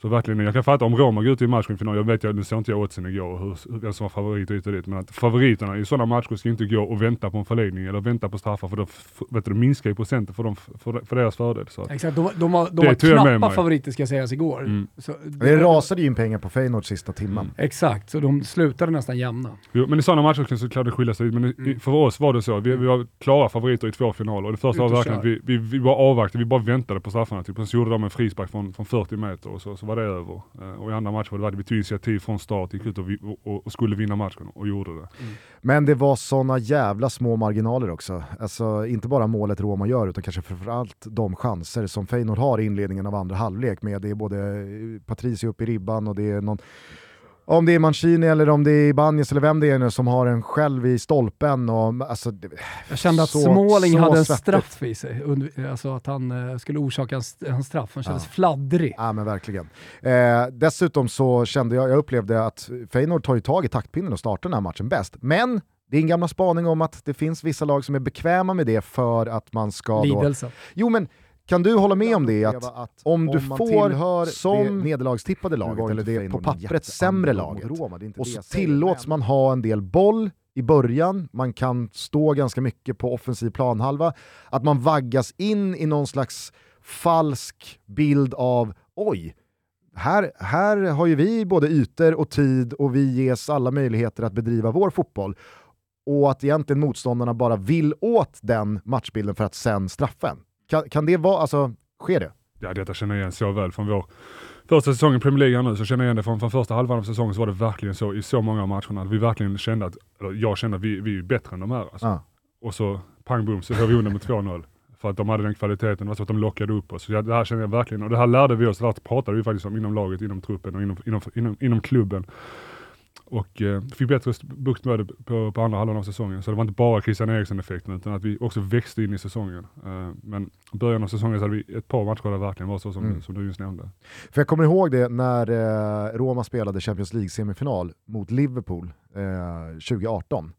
Så verkligen, jag kan fatta om Roma går ut i matchen i final, jag vet, jag, nu såg inte jag oddsen igår, hur, vem som var favorit och hit och dit, men att favoriterna i sådana matcher ska inte gå och vänta på en förlängning eller vänta på straffar, för då vet du, minskar ju procenten för, dem, för, för deras fördel. Så. Exakt, de, de var, de Det var knappa favoriter ska sägas igår. Mm. Så, Det rasade ju in pengar på Feyenoord sista timmen. Exakt, så de slutade nästan jämna. Jo, men i sådana matcher kan så klart det skilja sig, men i, för oss var det så, vi, vi var klara favoriter i två finaler. Och det första var verkligen att vi, vi, vi bara avvaktade, vi bara väntade på straffarna. Typ. Och så gjorde de en frispark från, från 40 meter och så, så var det över. Eh, och i andra matcher var det vi tog initiativ från start, gick ut och, vi, och, och skulle vinna matchen och gjorde det. Mm. Men det var sådana jävla små marginaler också. Alltså inte bara målet Roma gör utan kanske framförallt de chanser som Feyenoord har i inledningen av andra halvlek med. Det är både Patricio upp i ribban och det är någon om det är Mancini eller om det är Ibanez eller vem det är nu som har en själv i stolpen. Och, alltså, jag kände att så, Småling hade en straff i sig, alltså att han uh, skulle orsaka en, straff. Han kändes ja. fladdrig. Ja men verkligen. Eh, dessutom så kände jag, jag upplevde att Feyenoord tar ju tag i taktpinnen och startar den här matchen bäst. Men det är en gammal spaning om att det finns vissa lag som är bekväma med det för att man ska... Lidelse. Då... Jo men kan du hålla med om det, att, om du får som nederlagstippade laget, eller det på pappret sämre laget, och så tillåts man ha en del boll i början, man kan stå ganska mycket på offensiv planhalva, att man vaggas in i någon slags falsk bild av oj, här, här har ju vi både ytor och tid och vi ges alla möjligheter att bedriva vår fotboll. Och att egentligen motståndarna bara vill åt den matchbilden för att sen straffa en. Kan, kan det vara, alltså, sker det? Ja, detta känner jag igen så väl från vår första säsong i Premier League nu, så känner jag igen det från, från första halvan av säsongen så var det verkligen så i så många av matcherna att vi verkligen kände att, eller jag kände att vi, vi är bättre än de här. Alltså. Ah. Och så pang bom så får vi under med 2-0. För att de hade den kvaliteten, det var så att de lockade upp oss. Så det här känner jag verkligen, och det här lärde vi oss, det här pratade vi faktiskt om inom laget, inom truppen och inom, inom, inom, inom klubben och eh, fick bättre bukt med det på, på andra halvan av säsongen. Så det var inte bara Christian Eriksen-effekten utan att vi också växte in i säsongen. Eh, men i början av säsongen så hade vi ett par matcher där det verkligen var så som, mm. som du just nämnde. För jag kommer ihåg det när eh, Roma spelade Champions League-semifinal mot Liverpool 2018 eh,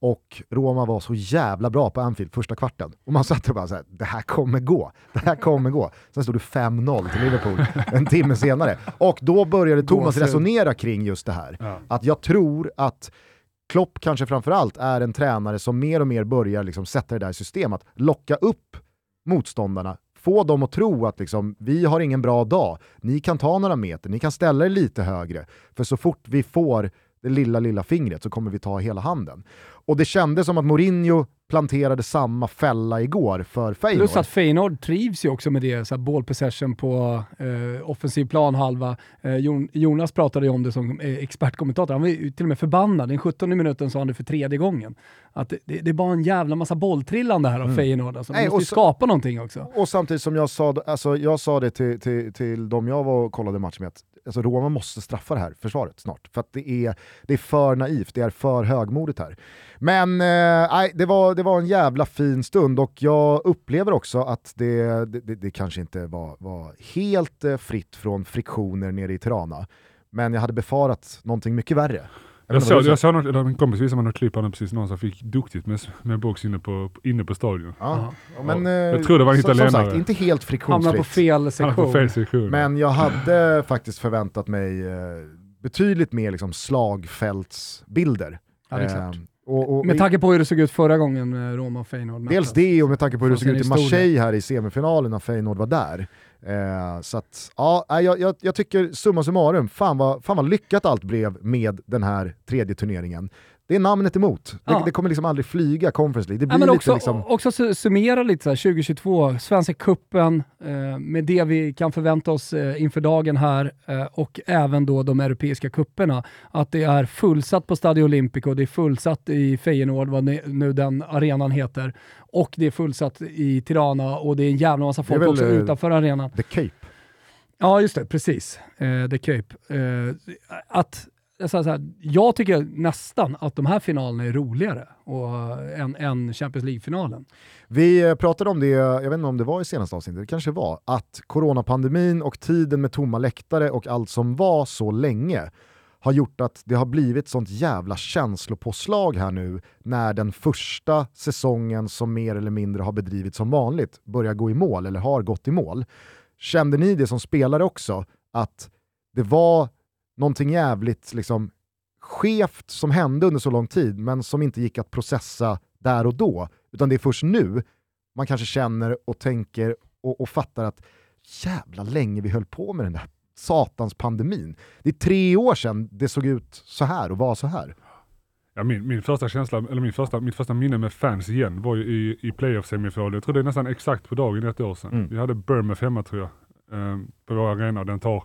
och Roma var så jävla bra på Anfield första kvarten. Och man satt och bara såhär, det här kommer gå, det här kommer gå. Sen stod det 5-0 till Liverpool en timme senare. Och då började Thomas resonera kring just det här. Ja. Att jag tror att Klopp kanske framförallt är en tränare som mer och mer börjar liksom sätta det där i system, att locka upp motståndarna få dem att tro att liksom, vi har ingen bra dag, ni kan ta några meter, ni kan ställa er lite högre, för så fort vi får det lilla, lilla fingret så kommer vi ta hela handen. Och det kändes som att Mourinho planterade samma fälla igår för Feyenoord. Plus att Feyenoord trivs ju också med det, så ball possession på eh, offensiv planhalva. Eh, Jonas pratade ju om det som eh, expertkommentator, han var ju till och med förbannad. Den 17 minuten sa han det för tredje gången. Att det, det, det är bara en jävla massa bolltrillande här av mm. Feyenoord. Alltså, man måste ju skapa någonting också. Och samtidigt som jag sa, alltså, jag sa det till, till, till de jag var och kollade matchen med, alltså Roma måste straffa det här försvaret snart. För att det är, det är för naivt, det är för högmodigt här. Men eh, det, var, det var en jävla fin stund och jag upplever också att det, det, det kanske inte var, var helt eh, fritt från friktioner nere i Tirana. Men jag hade befarat någonting mycket värre. Jag, såg, jag såg något, min kompis visade mig något klipp av precis någon som fick duktigt med, med box inne på, inne på stadion. Ja. Ja. Men, jag tror det var en italienare. Som sagt, inte helt friktionsfritt. Hamnar på fel sektion. På fel sektion. Men jag hade faktiskt förväntat mig eh, betydligt mer liksom, slagfältsbilder. Ja, eh, och, och, med tanke på hur det såg ut förra gången Roma och Feyenoord Dels det och med tanke på hur det såg ut i Marseille här i semifinalen när Feyenoord var där. Eh, så att, ja, jag, jag, jag, tycker summa summarum, fan vad, fan vad lyckat allt blev med den här tredje turneringen det är namnet emot. Ja. Det, det, kommer liksom aldrig flyga Conference League. Det blir ja, men också, lite liksom... också summera lite så här, 2022, Svenska Cupen eh, med det vi kan förvänta oss eh, inför dagen här eh, och även då de europeiska kupperna. Att det är fullsatt på Stadio Olimpico, det är fullsatt i Feyenoord, vad nu den arenan heter, och det är fullsatt i Tirana och det är en jävla massa folk också eh, utanför arenan. The Cape. Ja, just det, precis. Eh, The Cape. Eh, att så här, jag tycker nästan att de här finalerna är roligare och, eh, än, än Champions League-finalen. Vi eh, pratade om det, jag vet inte om det var i senaste avsnittet, det kanske var, att coronapandemin och tiden med tomma läktare och allt som var så länge har gjort att det har blivit sånt jävla känslopåslag här nu när den första säsongen som mer eller mindre har bedrivits som vanligt börjar gå i mål eller har gått i mål. Kände ni det som spelare också, att det var någonting jävligt liksom, skevt som hände under så lång tid, men som inte gick att processa där och då. Utan det är först nu man kanske känner och tänker och, och fattar att jävla länge vi höll på med den där satans pandemin. Det är tre år sedan det såg ut så här och var så här. Ja, min, min första känsla, eller min första, mitt första minne med fans igen var ju i, i playoff-semifinalen. Jag tror det är nästan exakt på dagen ett år sedan. Mm. Vi hade Bournemouth hemma tror jag, eh, på vår arena. Den tar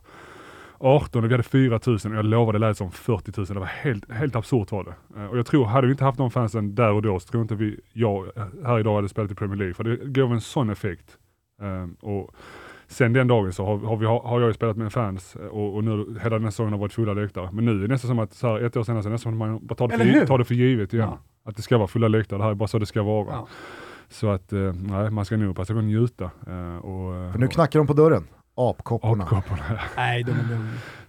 18 och vi hade 4 000 och jag lovade det lät som 40 000. Det var helt, helt absurt var det. Eh, och jag tror, hade vi inte haft de fansen där och då så tror inte vi, jag här idag hade spelat i Premier League. För det gav en sån effekt. Um, och sen den dagen så har, har, vi, har jag spelat med fans eh, och, och nu hela den här säsongen har varit fulla läktare. Men nu är det nästan som att, så här, ett år senare, så är det nästan som att man bara tar det, för, tar det för givet igen. Ja. Att det ska vara fulla läktare, det här är bara så det ska vara. Ja. Så att, eh, nej, man ska nog passa på att njuta. Eh, och, för nu knackar de på dörren. Apkopporna. Apkopporna. Nej, de, de...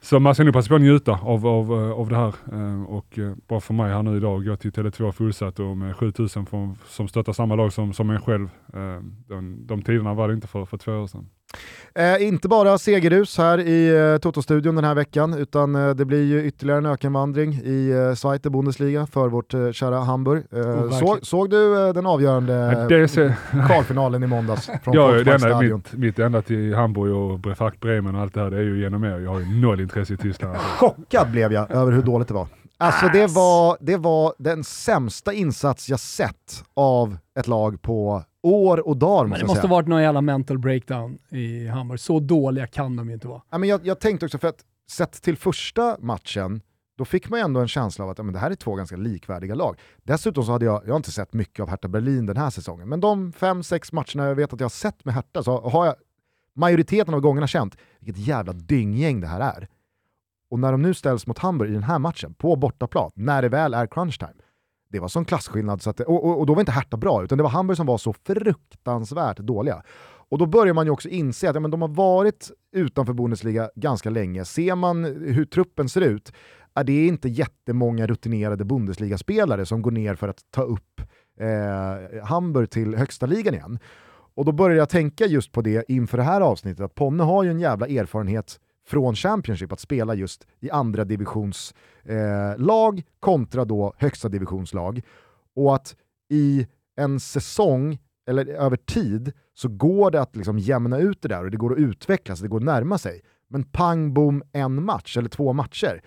Så man ska nog passa på att njuta av, av, av det här. Eh, och eh, bara för mig här nu idag, gå till Tele2 fullsatt och med 7000 som stöttar samma lag som, som en själv. Eh, de, de tiderna var det inte för, för två år sedan. Eh, inte bara segerhus här i eh, Toto-studion den här veckan, utan eh, det blir ju ytterligare en ökenvandring i eh, Zweite Bundesliga för vårt eh, kära Hamburg. Eh, oh, så, såg du eh, den avgörande kvalfinalen i måndags från ja, det enda, mitt, mitt enda till Hamburg och Bremen och allt det här, det är ju genom er. Jag har ju noll intresse i Tyskland. Chockad blev jag över hur dåligt det var. Alltså det var, det var den sämsta insats jag sett av ett lag på år och dagar. Men det måste ha varit någon jävla mental breakdown i Hamburg. Så dåliga kan de ju inte vara. Ja, men jag, jag tänkte också, för att sett till första matchen, då fick man ju ändå en känsla av att ja, men det här är två ganska likvärdiga lag. Dessutom så hade jag, jag har inte sett mycket av Hertha Berlin den här säsongen, men de fem, sex matcherna jag vet att jag har sett med Hertha så har jag majoriteten av gångerna känt vilket jävla dynggäng det här är. Och när de nu ställs mot Hamburg i den här matchen, på bortaplan, när det väl är crunch time, det var sån klasskillnad, så att, och, och, och, då var inte Hertha bra, utan det var Hamburg som var så fruktansvärt dåliga. Och då börjar man ju också inse att ja, men de har varit utanför Bundesliga ganska länge. Ser man hur truppen ser ut, är det inte jättemånga rutinerade Bundesliga-spelare som går ner för att ta upp eh, Hamburg till högsta ligan igen. Och då börjar jag tänka just på det inför det här avsnittet, att Ponne har ju en jävla erfarenhet från Championship att spela just i andra divisionslag eh, kontra då högsta divisionslag. Och att i en säsong, eller över tid, så går det att liksom jämna ut det där och det går att utvecklas, det går att närma sig. Men pang bom en match eller två matcher.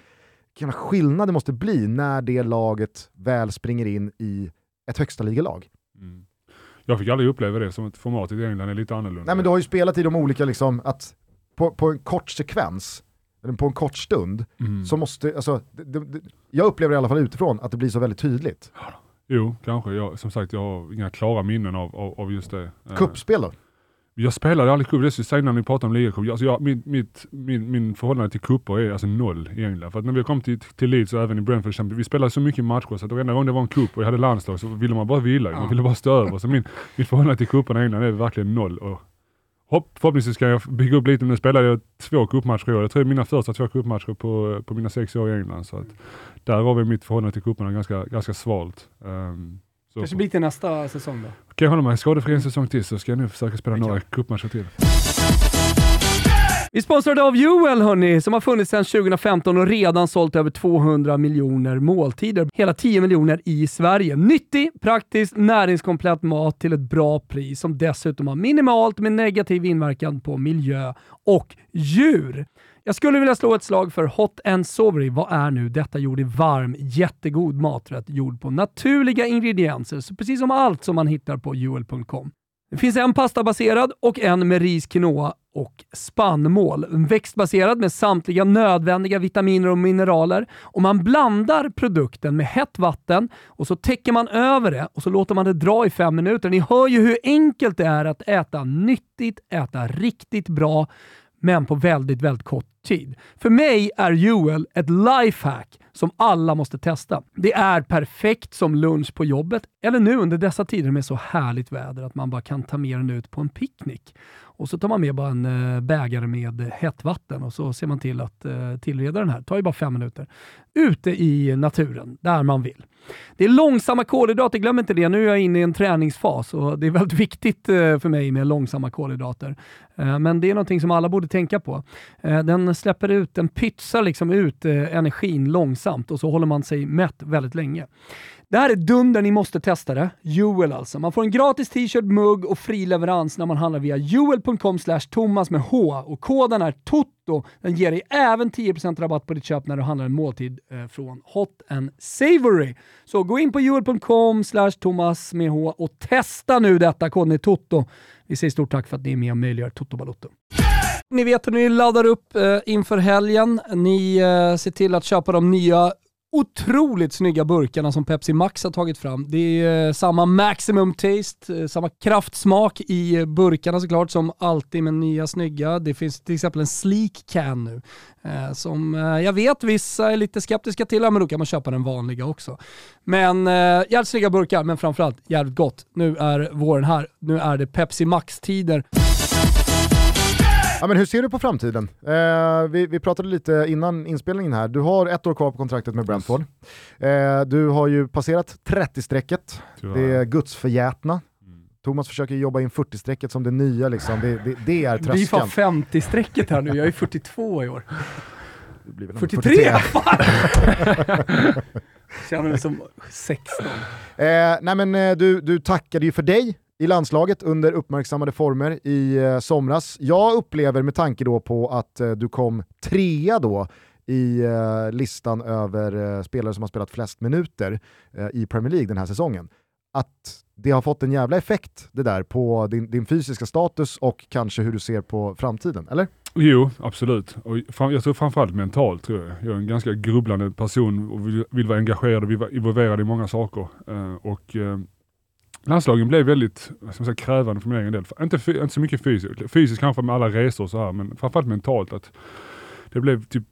Vilken skillnad det måste bli när det laget väl springer in i ett högsta ligalag. Mm. Jag fick aldrig uppleva det som att formatet i England är lite annorlunda. Nej men du har ju spelat i de olika, liksom, att på, på en kort sekvens, eller på en kort stund, mm. så måste, alltså, det, det, jag upplever i alla fall utifrån att det blir så väldigt tydligt. Jo, kanske. Jag, som sagt, jag har inga klara minnen av, av, av just det. Kuppspel då? Jag spelade aldrig cup, det säga när ni pratar om ligacup. Alltså jag, min, mitt, min, min förhållande till kupper är alltså noll i England. För att när vi kom till, till Leeds och även i Brentford, vi spelade så mycket matcher så att varenda gång det var en cup och jag hade landslag så ville man bara vila, man ville bara stå över. Så min, mitt förhållande till cuperna i England är verkligen noll. Och Hopp, förhoppningsvis kan jag bygga upp lite. Nu spelade jag två cupmatcher i år. Jag tror det är mina första två cupmatcher på, på mina sex år i England. Så att där har vi mitt förhållande till cuperna ganska, ganska svalt. Um, Kanske blir till nästa säsong då? Kan jag hålla mig skadefri en säsong till så ska jag nu försöka spela några cupmatcher till. Vi sponsrade av Joel hörni, som har funnits sedan 2015 och redan sålt över 200 miljoner måltider. Hela 10 miljoner i Sverige. Nyttig, praktisk, näringskomplett mat till ett bra pris som dessutom har minimalt med negativ inverkan på miljö och djur. Jag skulle vilja slå ett slag för Hot and Sovery. Vad är nu detta gjord i varm, jättegod maträtt gjord på naturliga ingredienser, så precis som allt som man hittar på juel.com. Det finns en pastabaserad och en med ris, quinoa och spannmål. Växtbaserad med samtliga nödvändiga vitaminer och mineraler. Och Man blandar produkten med hett vatten och så täcker man över det och så låter man det dra i fem minuter. Ni hör ju hur enkelt det är att äta nyttigt, äta riktigt bra, men på väldigt, väldigt kort tid. För mig är Joel ett lifehack som alla måste testa. Det är perfekt som lunch på jobbet eller nu under dessa tider med så härligt väder att man bara kan ta med den ut på en picknick. Och så tar man med bara en eh, bägare med hett vatten och så ser man till att eh, tillreda den här. Det tar ju bara fem minuter. Ute i naturen, där man vill. Det är långsamma kolhydrater, glöm inte det. Nu är jag inne i en träningsfas och det är väldigt viktigt eh, för mig med långsamma kolhydrater. men det är någonting som alla borde tänka på. den släpper ut, den pytsar liksom ut energin långsamt och så håller man sig mätt väldigt länge. Det här är dunder, ni måste testa det. Joel alltså. Man får en gratis t-shirt, mugg och fri leverans när man handlar via juel.com thomas med H och koden är TOTO. Den ger dig även 10% rabatt på ditt köp när du handlar en måltid eh, från Hot and Savory. Så gå in på juel.com thomas med H och testa nu detta. Koden är TOTO. Vi säger stort tack för att ni är med och möjliggör Toto Balotto. Ni vet hur ni laddar upp eh, inför helgen. Ni eh, ser till att köpa de nya otroligt snygga burkarna som Pepsi Max har tagit fram. Det är eh, samma maximum taste, eh, samma kraftsmak i eh, burkarna såklart som alltid med nya snygga. Det finns till exempel en sleek can nu som jag vet vissa är lite skeptiska till, men då kan man köpa den vanliga också. Men jävligt snygga burkar, men framförallt jävligt gott. Nu är våren här, nu är det Pepsi Max-tider. Ja, men hur ser du på framtiden? Eh, vi, vi, pratade lite innan inspelningen här, du har ett år kvar på kontraktet med Brentford. Eh, du har ju passerat 30-strecket, det är gudsförgätna. Thomas försöker jobba in 40-strecket som det nya, liksom. det, det, det är tröskeln. Vi får 50-strecket här nu, jag är 42 i år. 43? 43. Känner mig som 16. Eh, nej men, eh, du, du tackade ju för dig i landslaget under uppmärksammade former i eh, somras. Jag upplever med tanke då på att eh, du kom trea då i eh, listan över eh, spelare som har spelat flest minuter eh, i Premier League den här säsongen, att det har fått en jävla effekt det där på din, din fysiska status och kanske hur du ser på framtiden, eller? Jo, absolut. Och jag tror framförallt mentalt tror jag. Jag är en ganska grubblande person och vill, vill vara engagerad och vill vara involverad i många saker. Eh, och eh, landslagen blev väldigt ska säga, krävande för min egen del. Inte, inte så mycket fysiskt, fysiskt kanske med alla resor och så här, men framförallt mentalt. att Det blev typ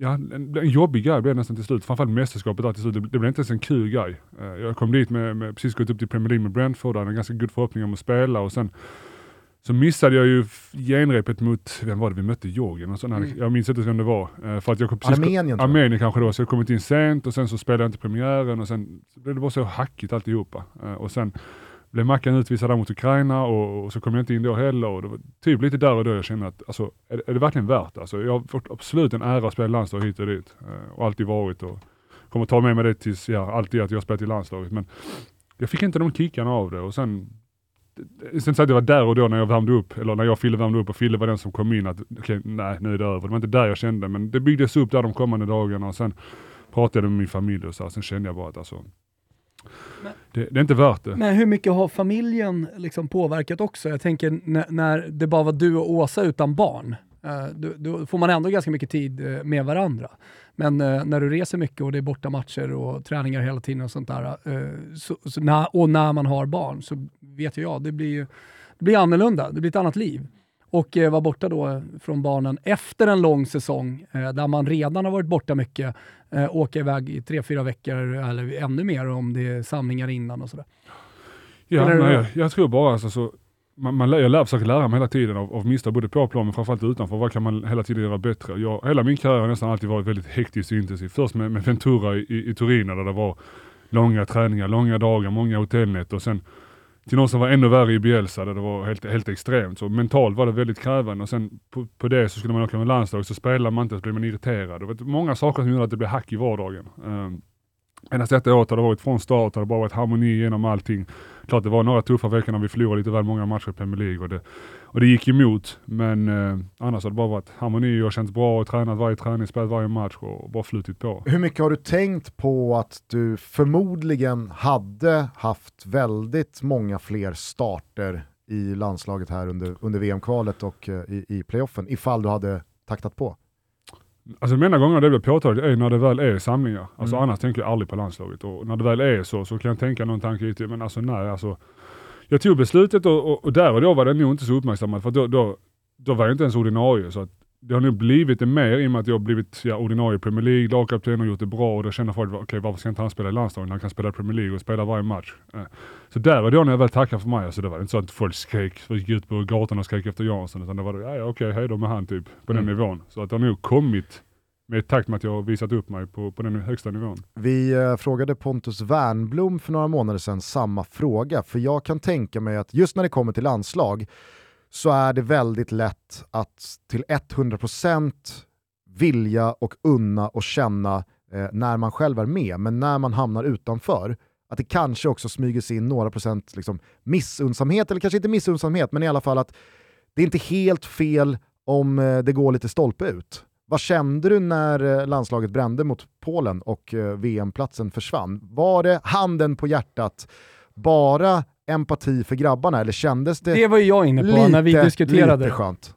Ja, en, en jobbig grej blev det nästan till slut. Framförallt mästerskapet där till slut. Det, det blev inte ens en kul grej. Eh, jag kom dit med, med precis gått upp till Premier League med Brentford, hade en ganska god förhoppning om att spela och sen så missade jag ju genrepet mot, vem var det vi mötte? Georgien? Och mm. Jag minns inte vem det var. Uh, för att jag precis, Armenien Armenien kanske då, så jag kommit in sent och sen så spelade jag inte premiären och sen blev det bara så hackigt alltihopa. Uh, och sen blev Mackan utvisad mot Ukraina och, och, så kom jag inte in då heller. Och det var typ lite där och då jag kände att, alltså, är, är det verkligen värt det? Alltså, jag har fått absolut en ära att spela landslag hit och dit. Uh, och alltid varit och kommer ta med mig det tills, ja, alltid att jag spelat i landslaget. Men jag fick inte de kickarna av det och sen sen så att det var där och då när jag värmde upp, eller när jag och Fille värmde upp och Fille var den som kom in att okay, nej nu är det över. Det var inte där jag kände men det byggdes upp där de kommande dagarna och sen pratade jag med min familj och så här, sen kände jag bara att alltså men, det, det, är inte värt det. Men hur mycket har familjen liksom påverkat också? Jag tänker när, när det bara var du och Åsa utan barn, eh, då, då, får man ändå ganska mycket tid eh, med varandra. Men eh, när du reser mycket och det är borta matcher och träningar hela tiden och sånt där, eh, så, så när, och när man har barn så vet ju jag, det blir, ju, det blir annorlunda, det blir ett annat liv. Och eh, vara borta då från barnen efter en lång säsong eh, där man redan har varit borta mycket, eh, åka iväg i tre, fyra veckor eller ännu mer om det är samlingar innan och sådär. Ja, nej, jag, jag, tror bara alltså, så man, man, jag lär, försöker lära mig hela tiden av, av misstag, både på plan men framförallt utanför. Vad kan man hela tiden göra bättre? Jag, hela min karriär har nästan alltid varit väldigt hektisk och intensiv. Först med, med Ventura i, i Torino där det var långa träningar, långa dagar, många hotellnätter och sen till någon som var ännu värre i Bielsa där det var helt, helt extremt. Så mentalt var det väldigt krävande och sen på, på det så skulle man åka med landslaget, så spelar man inte så blir man irriterad. Det var många saker som gjorde att det blev hack i vardagen. Um, Endast detta året har det varit från start, har det bara varit harmoni genom allting. Klart det var några tuffa veckor när vi förlorade lite väl många matcher i Premier League och det, och det gick emot. Men eh, annars har det bara varit harmoni och känts bra och tränat varje träning, spelat varje match och bara flutit på. Hur mycket har du tänkt på att du förmodligen hade haft väldigt många fler starter i landslaget här under, under VM-kvalet och eh, i, i playoffen ifall du hade taktat på? Alltså de enda gångerna det blir påtagligt är när det väl är samlingar. Alltså mm. annars tänker jag aldrig på landslaget. Och när det väl är så, så kan jag tänka någon tanke till, men alltså nej alltså. Jag tog beslutet och, och, och där och då var det nog inte så uppmärksammat för då, då, då var jag inte ens ordinarie. Så att det har nog blivit det mer i och med att jag har blivit ja, ordinarie Premier League, lagkapten och gjort det bra och då känner folk, okej okay, varför ska inte han spela i landslaget han kan spela i Premier League och spela varje match. Eh. Så där och då när jag väl tackade för mig, alltså, det var inte så att folk skrek, gick ut på gatan och skrek efter Jansson, utan det var, ja, ja okej, okay, hej då med han typ, på mm. den nivån. Så att det har nog kommit med takt med att jag har visat upp mig på, på den högsta nivån. Vi eh, frågade Pontus Wernblom för några månader sedan samma fråga, för jag kan tänka mig att just när det kommer till landslag så är det väldigt lätt att till 100% vilja och unna och känna eh, när man själv är med, men när man hamnar utanför, att det kanske också smyger sig in några procent liksom, missunnsamhet, eller kanske inte missunnsamhet, men i alla fall att det är inte helt fel om eh, det går lite stolpe ut. Vad kände du när eh, landslaget brände mot Polen och eh, VM-platsen försvann? Var det handen på hjärtat, bara empati för grabbarna eller kändes det Det var ju jag inne på lite, när vi diskuterade. Lite skönt?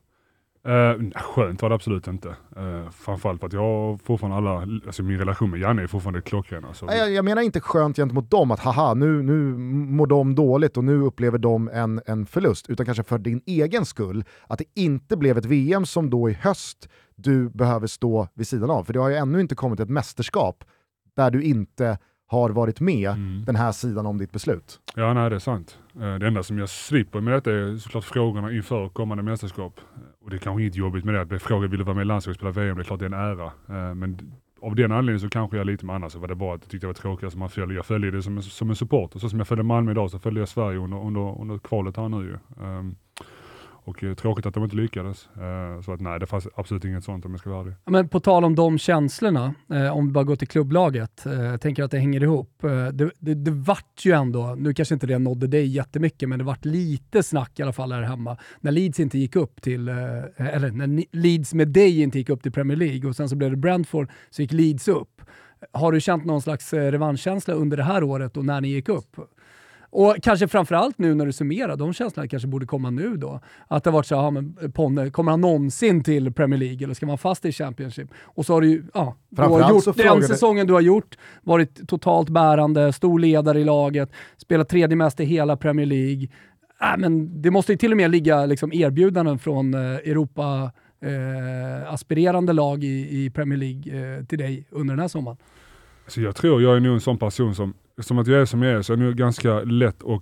Uh, skönt var det absolut inte. Uh, framförallt för att jag fortfarande alla, alltså min relation med Janne är fortfarande klockren. Alltså. Jag, jag menar inte skönt gentemot dem, att haha, nu, nu mår de dåligt och nu upplever de en, en förlust, utan kanske för din egen skull, att det inte blev ett VM som då i höst du behöver stå vid sidan av. För det har ju ännu inte kommit ett mästerskap där du inte har varit med mm. den här sidan om ditt beslut. Ja, nej det är sant. Eh, det enda som jag slipper med detta är såklart frågorna inför kommande mästerskap. Och det är kanske inget jobbigt med det, att bli frågad vill du vara med i landslaget och spela VM, det är klart det är en ära. Eh, men av den anledningen så kanske jag lite med annars så var det bara att jag tyckte det var tråkigt. man följer, jag följer det som en, som en supporter. Så som jag följde Malmö idag så följde jag Sverige under, under, under kvalet här nu ju. Um, och eh, tråkigt att de inte lyckades. Eh, så att nej, det fanns absolut inget sånt om jag ska vara ärlig. Men på tal om de känslorna, eh, om vi bara går till klubblaget, jag tänker att det hänger ihop. Det, det, det vart ju ändå, nu kanske inte det nådde dig jättemycket, men det vart lite snack i alla fall här hemma. När Leeds inte gick upp till, eller när Leeds med dig inte gick upp till Premier League och sen så blev det Brentford, så gick Leeds upp. Har du känt någon slags revanschkänsla under det här året och när ni gick upp? Och kanske framförallt nu när du summerar, de känslorna kanske borde komma nu då. Att det har varit så här, men Ponne, kommer han någonsin till Premier League eller ska man fast i Championship? Och så har du ju, ja, du har gjort den frågade... säsongen du har gjort, varit totalt bärande, stor ledare i laget, spelat tredje mest i hela Premier League. Äh, men det måste ju till och med ligga liksom, erbjudanden från eh, Europa eh, aspirerande lag i, i Premier League eh, till dig under den här sommaren. Så jag tror jag är nog en sån person som, som att jag är som jag är, så är det nog ganska lätt att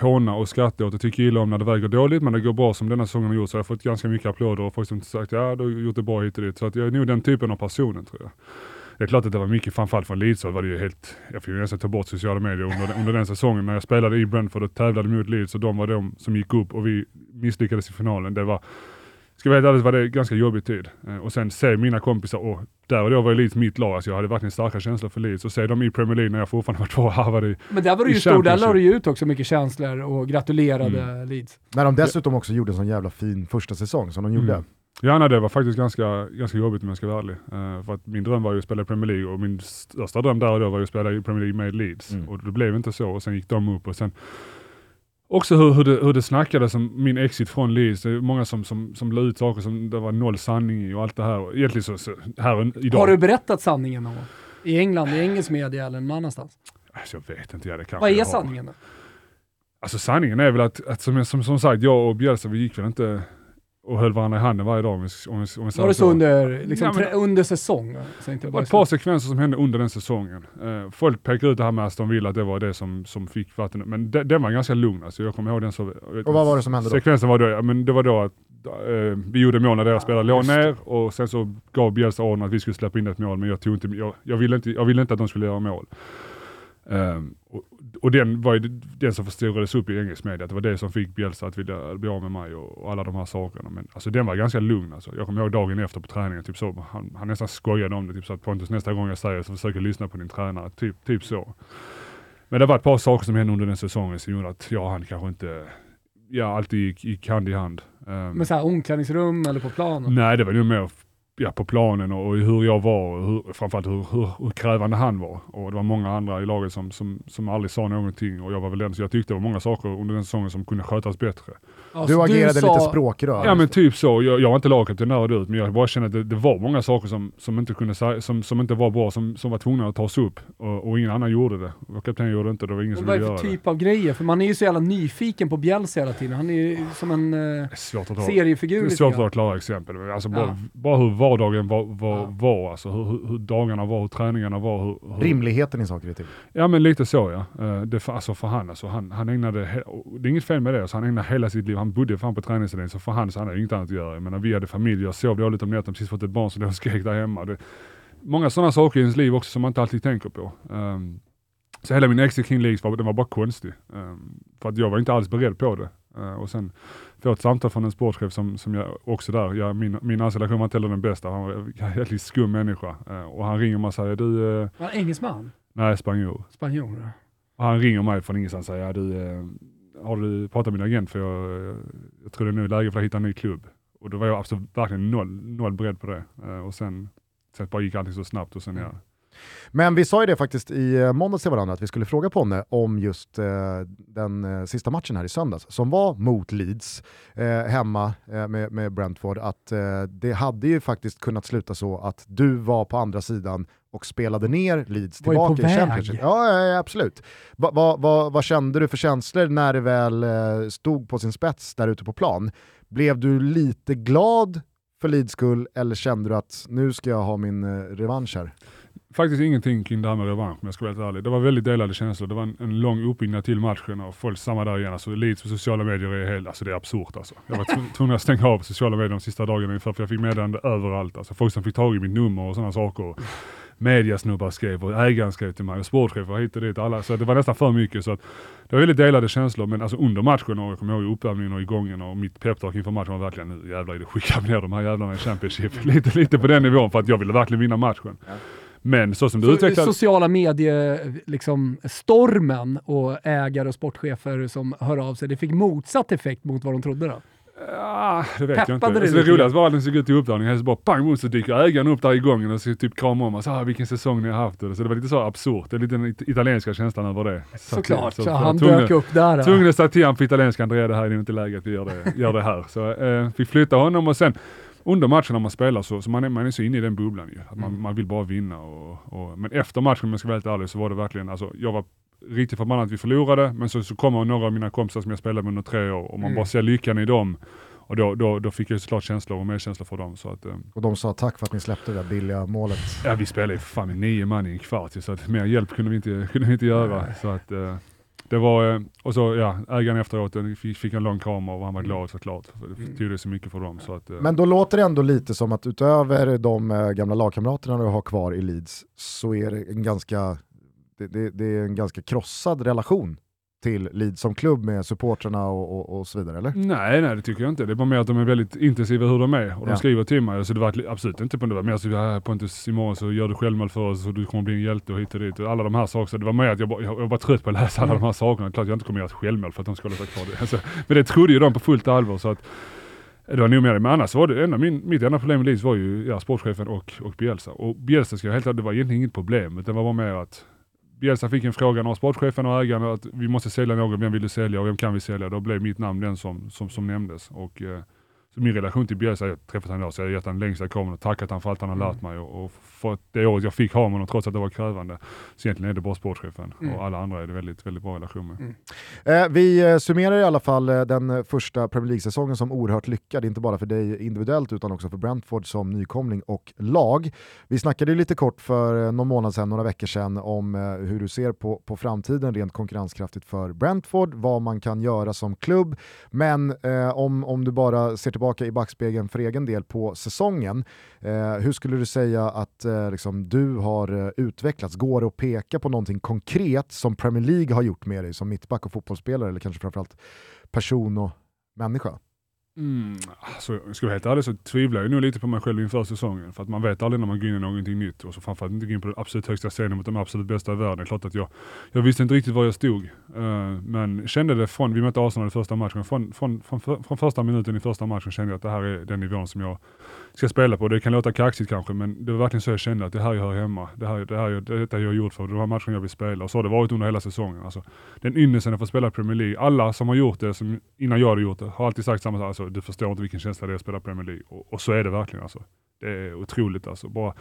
håna och skratta åt och tycker illa om när det väl går dåligt, men det går bra som denna säsongen har gjort, så jag har fått ganska mycket applåder och folk som sagt ja, du har gjort det bra hit och dit. Så att jag är nog den typen av personen tror jag. Det är klart att det var mycket, framförallt från Leeds så var det ju helt, jag fick ju nästan ta bort sociala medier under, under den säsongen när jag spelade i Brentford och tävlade mot Leeds och de var de som gick upp och vi misslyckades i finalen. Det var, ska vara helt ärlig var det ganska jobbig tid. Eh, och sen se mina kompisar, och där och då var Leeds mitt lag, alltså jag hade verkligen starka känslor för Leeds. Och se dem i Premier League när jag fortfarande var kvar och harvade i Men där var du ju stor, där la du ju ut också mycket känslor och gratulerade mm. Leeds. När de dessutom också gjorde en sån jävla fin första säsong som de gjorde. Mm. Ja, nej, det var faktiskt ganska, ganska jobbigt om jag ska vara ärlig. Uh, för att min dröm var ju att spela i Premier League och min största dröm där och då var ju att spela i Premier League med Leeds. Mm. Och det blev inte så och sen gick de upp och sen Också hur, hur, det, hur det snackades om min exit från Leeds. Det är många som, som, som la ut saker som det var noll sanning i och allt det här. Egentligen så, så här idag. Har du berättat sanningen någon? I England, i engelsk media eller någon annanstans? Alltså, jag vet inte. Ja, det Vad är sanningen då? Alltså sanningen är väl att, att som, som, som sagt, jag och Bjälsa vi gick väl inte och höll varandra i handen varje dag. Om vi, om vi, om vi var det så under, liksom, ja, men, under säsong? Det var ett par sekvenser som hände under den säsongen. Uh, folk pekade ut det här med Aston Villa, att det var det som, som fick vatten. Men de, den var ganska lugn. Alltså, jag kommer ihåg den så... Och vad var det som hände då? Sekvensen var då, ja, men det var då att uh, vi gjorde mål när deras spelare låg ner och sen så gav Bielsa orden att vi skulle släppa in ett mål, men jag, tog inte, jag, jag, ville inte, jag ville inte att de skulle göra mål. Um, och, och, den var ju den som förstorades upp i engelsk media, det var det som fick Bielsa att vilja bli av med mig och, och, alla de här sakerna. Men alltså den var ganska lugn alltså. Jag kommer ihåg dagen efter på träningen, typ så, han, han nästan skojade om det, typ så att Pontus nästa gång jag säger så försöker lyssna på din tränare, typ, typ så. Men det var ett par saker som hände under den säsongen som gjorde att jag och han kanske inte, ja alltid gick, gick hand i hand. Um, Men såhär omklädningsrum eller på planen? Nej, det var nog mer ja, på planen och, och hur jag var och hur, framförallt hur, hur, hur, krävande han var. Och det var många andra i laget som, som, som aldrig sa någonting och jag var väl den, så jag tyckte det var många saker under den säsongen som kunde skötas bättre. Alltså, du agerade du sa... lite språkrör? Ja men typ så. Jag, jag var inte lagkapten där och ut, men jag bara kände att det, det, var många saker som, som, inte kunde, som, som inte var bra, som, som var tvungna att tas upp. Och, och ingen annan gjorde det. Vår kapten gjorde det inte, det var ingen som ville göra det. Vad är för typ av grejer? För man är ju så jävla nyfiken på Bjälsa hela tiden. Han är ju som en eh, svårt att ta, seriefigur. Det är svårt att ta klara exempel. Alltså bara, ja. bara hur vardagen var, var, ja. var alltså hur, hur, dagarna var, hur träningarna var. Hur, hur... Rimligheten i saker och ting. Ja men lite så ja. Uh, det, alltså för han, alltså, han, han ägnade, det är inget fel med det, alltså, han ägnade hela sitt liv, han bodde fan på träning träningsanläggning, så för han så han hade inget annat att göra. Jag menar, vi hade familj, jag sov dåligt om nätterna, precis fått ett barn som låg och skrek där hemma. Det, många sådana saker i ens liv också som man inte alltid tänker på. Um, så hela min exit kring var, den var bara konstig. Um, för att jag var inte alls beredd på det. Uh, och sen få ett samtal från en sportchef som, som jag också där, jag, min, min anställda var inte heller den bästa, han var en jävligt skum människa. Uh, och han ringer mig och säger, du... Uh, var han engelsman? Nej, spanjor. Spanjor, ja. Och han ringer mig från ingenstans och säger, du, har du pratat med din agent för jag, jag tror det är nu läge för att hitta en ny klubb. Och då var jag absolut verkligen noll, noll beredd på det. Uh, och sen, sen bara gick allting så snabbt och sen ja. Men vi sa ju det faktiskt i eh, måndags till varandra att vi skulle fråga Ponne om just eh, den eh, sista matchen här i söndags som var mot Leeds eh, hemma eh, med, med, Brentford. Att eh, det hade ju faktiskt kunnat sluta så att du var på andra sidan och spelade ner Leeds tillbaka i Championship. Ja, ja, absolut. Va, va, va, vad kände du för känslor när det väl stod på sin spets där ute på plan? Blev du lite glad för Leeds skull eller kände du att nu ska jag ha min revansch här? faktiskt ingenting kring det här med revansch om jag ska vara helt ärlig. Det var väldigt delade känslor. Det var en, en lång uppbyggnad till matchen och folk samma där igen. Alltså Leeds på sociala medier är helt, alltså det är absurt alltså. Jag var tvungen att stänga av sociala medier de sista dagarna ungefär för jag fick meddelande överallt. Alltså folk som fick tag i mitt nummer och sådana saker. Mediasnubbar skrev och ägaren skrev till mig och sportchefer hit och dit. Alla. Så det var nästan för mycket. Så att det var väldigt delade känslor men alltså under matchen och jag kommer ihåg uppvärmningen och igången och mitt peptalk inför matchen var verkligen nu jävlar är det skicka ner de här jävlarna i Championship. lite, lite på den nivån för att jag ville verkligen vinna matchen. Ja. Men så som du så, utvecklar... Sociala medier, liksom, stormen och ägare och sportchefer som hör av sig, det fick motsatt effekt mot vad de trodde då? Ja, det vet Peppade jag inte. Det, alltså, det roligaste var att den såg ut i uppvärmningen, så bara pang så dyker ägaren upp där i gången och så typ kramar om oss. Ah, vilken säsong ni har haft. Så det var lite så absurt. Det är lite den italienska känslan över det. Såklart, så, så, han dök upp där. Tvungen att säga till honom på italienska, Andrea det här är inte läge att vi gör det, gör det här. Så eh, fick flytta honom och sen under matchen när man spelar så, så man, är, man är så inne i den bubblan ju. Att man, mm. man vill bara vinna. Och, och, men efter matchen om jag ska vara helt ärlig så var det verkligen, alltså, jag var riktigt förbannad att vi förlorade, men så, så kommer några av mina kompisar som jag spelade med under tre år och man mm. bara ser lyckan i dem. Och då, då, då fick jag såklart känslor och medkänsla för dem. Så att, eh. och de sa tack för att ni släppte det där billiga målet. Ja vi spelade ju för fan med nio man i en kvart så att mer hjälp kunde vi inte, kunde vi inte göra. Så att, eh, det var, eh, och så ja, ägaren efteråt fick en lång kram och han var glad mm. såklart. Det betydde mm. så mycket för dem. Så att. Men då låter det ändå lite som att utöver de gamla lagkamraterna du har kvar i Leeds så är det en ganska, det, det, det är en ganska krossad relation till Leeds som klubb med supporterna och, och, och, så vidare eller? Nej, nej det tycker jag inte. Det är bara mer att de är väldigt intensiva hur de är och de ja. skriver till mig. Så det var absolut inte på det var mer så här Pontus imorgon så gör du självmål för oss och du kommer bli en hjälte och hit och dit. Och alla de här sakerna. Det var mer att jag, bara, jag var trött på att läsa alla de här sakerna. Klart jag inte kommer göra ett självmål för att de ska sig kvar. Alltså, men det trodde ju de på fullt allvar. Så att, det var nog mer det, men annars var det enda, min, mitt enda problem med Leeds var ju ja, sportchefen och, och Bielsa. Och Bielsa ska jag helt det var egentligen inget problem, utan det var mer att Bielsa fick en fråga av sportchefen och ägaren att vi måste sälja någon, vem vill du sälja och vem kan vi sälja? Då blev mitt namn den som, som, som nämndes. Och, eh, så min relation till Bielsa, jag har träffat honom idag, så jag har gett honom längsta kramen och tackat honom för allt han har mm. lärt mig och, och för det året jag fick ha honom trots att det var krävande. Så egentligen är det bara sportchefen mm. och alla andra är det väldigt, väldigt bra relation med. Mm. Eh, vi eh, summerar i alla fall eh, den första Premier League-säsongen som oerhört lyckad, inte bara för dig individuellt utan också för Brentford som nykomling och lag. Vi snackade lite kort för eh, någon månad sedan, några veckor sedan, om hur du ser på, på framtiden rent konkurrenskraftigt för Brentford, vad man kan göra som klubb, men eh, om, om du bara ser tillbaka i backspegeln för egen del på säsongen, eh, hur skulle du säga att eh, liksom, du har eh, utvecklats? Går det att peka på någonting konkret som Premier League har gjort med dig som mittback och fotbollsspelare eller kanske framförallt person och människa? Mm, alltså, jag vara helt ärlig så tvivlar jag nog lite på mig själv inför säsongen. För att man vet aldrig när man går in i någonting nytt. Och så framförallt inte gå in på den absolut högsta scenen mot de absolut bästa i världen. Klart att jag, jag visste inte riktigt var jag stod. Uh, men kände det från, vi mötte Arsenal i första matchen, från, från, från, från första minuten i första matchen kände jag att det här är den nivån som jag ska spela på. Det kan låta kaxigt kanske, men det var verkligen så jag kände att det här jag hör hemma. Det här, det här, detta jag har gjort för de här matcherna jag vill spela. Och så har det varit under hela säsongen. Alltså, den ynnesten att få spela Premier League. Alla som har gjort det, som innan jag hade gjort det, har alltid sagt samma sak. Alltså, du förstår inte vilken känsla det är att spela Premier League. Och, och så är det verkligen. Alltså. Det är otroligt alltså. Bara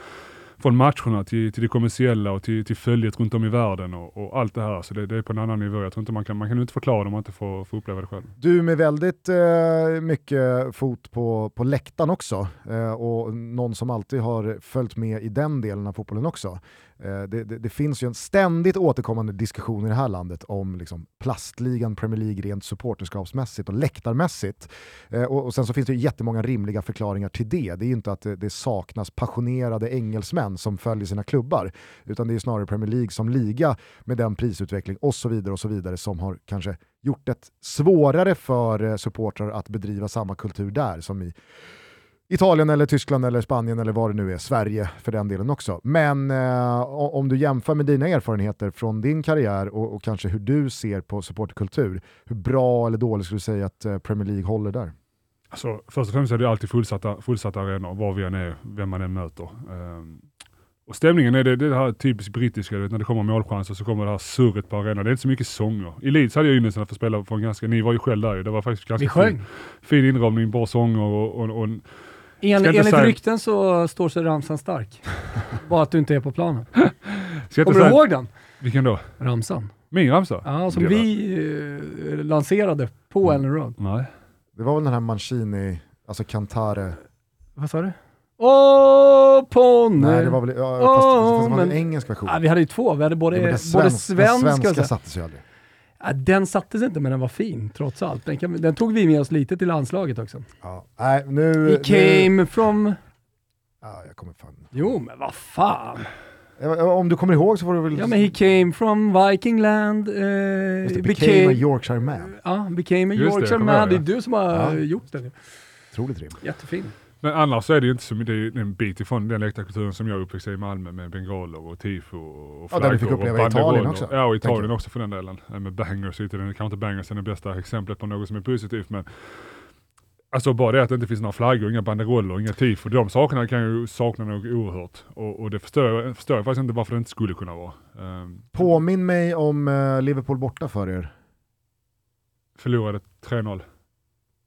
från matcherna till, till det kommersiella och till, till följet runt om i världen och, och allt det här. Så det, det, är på en annan nivå. Jag tror inte man kan, man kan inte förklara det om man inte får, får uppleva det själv. Du med väldigt eh, mycket fot på, på läktaren också eh, och någon som alltid har följt med i den delen av fotbollen också. Eh, det, det, det, finns ju en ständigt återkommande diskussion i det här landet om liksom plastligan Premier League rent supporterskapsmässigt och läktarmässigt. Eh, och, och, sen så finns det jättemånga rimliga förklaringar till det. Det är ju inte att det, det, saknas passionerade engelsmän som följer sina klubbar, utan det är snarare Premier League som liga med den prisutveckling och så vidare och så vidare som har kanske gjort det svårare för eh, supportrar att bedriva samma kultur där som i Italien eller Tyskland eller Spanien eller vad det nu är, Sverige för den delen också. Men eh, om du jämför med dina erfarenheter från din karriär och, och, kanske hur du ser på supportkultur, hur bra eller dåligt skulle du säga att eh, Premier League håller där? Alltså, först och främst är det alltid fullsatta, fullsatta arenor, var vi än är, vem man än möter. Um, Och stämningen är det, det här typiskt brittiska, du vet, när det kommer målchanser så kommer det här surret på arenan. Det är inte så mycket sånger. I Leeds hade jag ynnesten att få spela en ganska, ni var ju själv där ju, det var faktiskt ganska fin, fin inramning, bra sånger och, och, och En, inte enligt säga- rykten så står sig ramsan stark. Bara att du inte är på planen. Kommer du säga- ihåg den? Vilken då? Ramsan. Min ramsa? Ja, som Det var- vi eh, lanserade på Ellen Road. Nej. Det var väl den här Mancini, alltså Cantare. Vad sa du? Åh, ponny! Nej, det var väl, ja, fast, fast det var men- en engelsk version. Ja, vi hade ju två, vi hade både, Ja, både det svensk- svenska den svenska satte sig aldrig. Ja, den sattes inte men den var fin trots allt. Den, kan, den tog vi med oss lite till landslaget också. Ja. Nej, nu... He nu came from... ja, jag kommer fan. Jo men vad fan. Om du kommer ihåg så får du väl... Ja men he came from Vikingland, eh, Just det, became, became a Yorkshire man. ja, became a Just det, Yorkshire jag man. Det är du som har Ja. gjort den. Otroligt rim. Jättefin. Men annars så är det ju inte så mycket, det är en bit ifrån den läktarkulturen som jag uppväxte i Malmö med bengaler och tifo och Ja, den vi fick flaggor och uppleva i Italien också, Ja, och Italien också för den delen. Eh, Med bangers, inte kanske inte bangers är det bästa exemplet på något som är positivt men Alltså bara det att det inte finns några flaggor, inga banderoller, inga tifo. De sakerna kan ju sakna något oerhört. Och, och det förstår jag, förstår jag faktiskt inte varför det inte skulle kunna vara. Um, Påminn mig om eh, Liverpool borta för er. förlorade 3-0.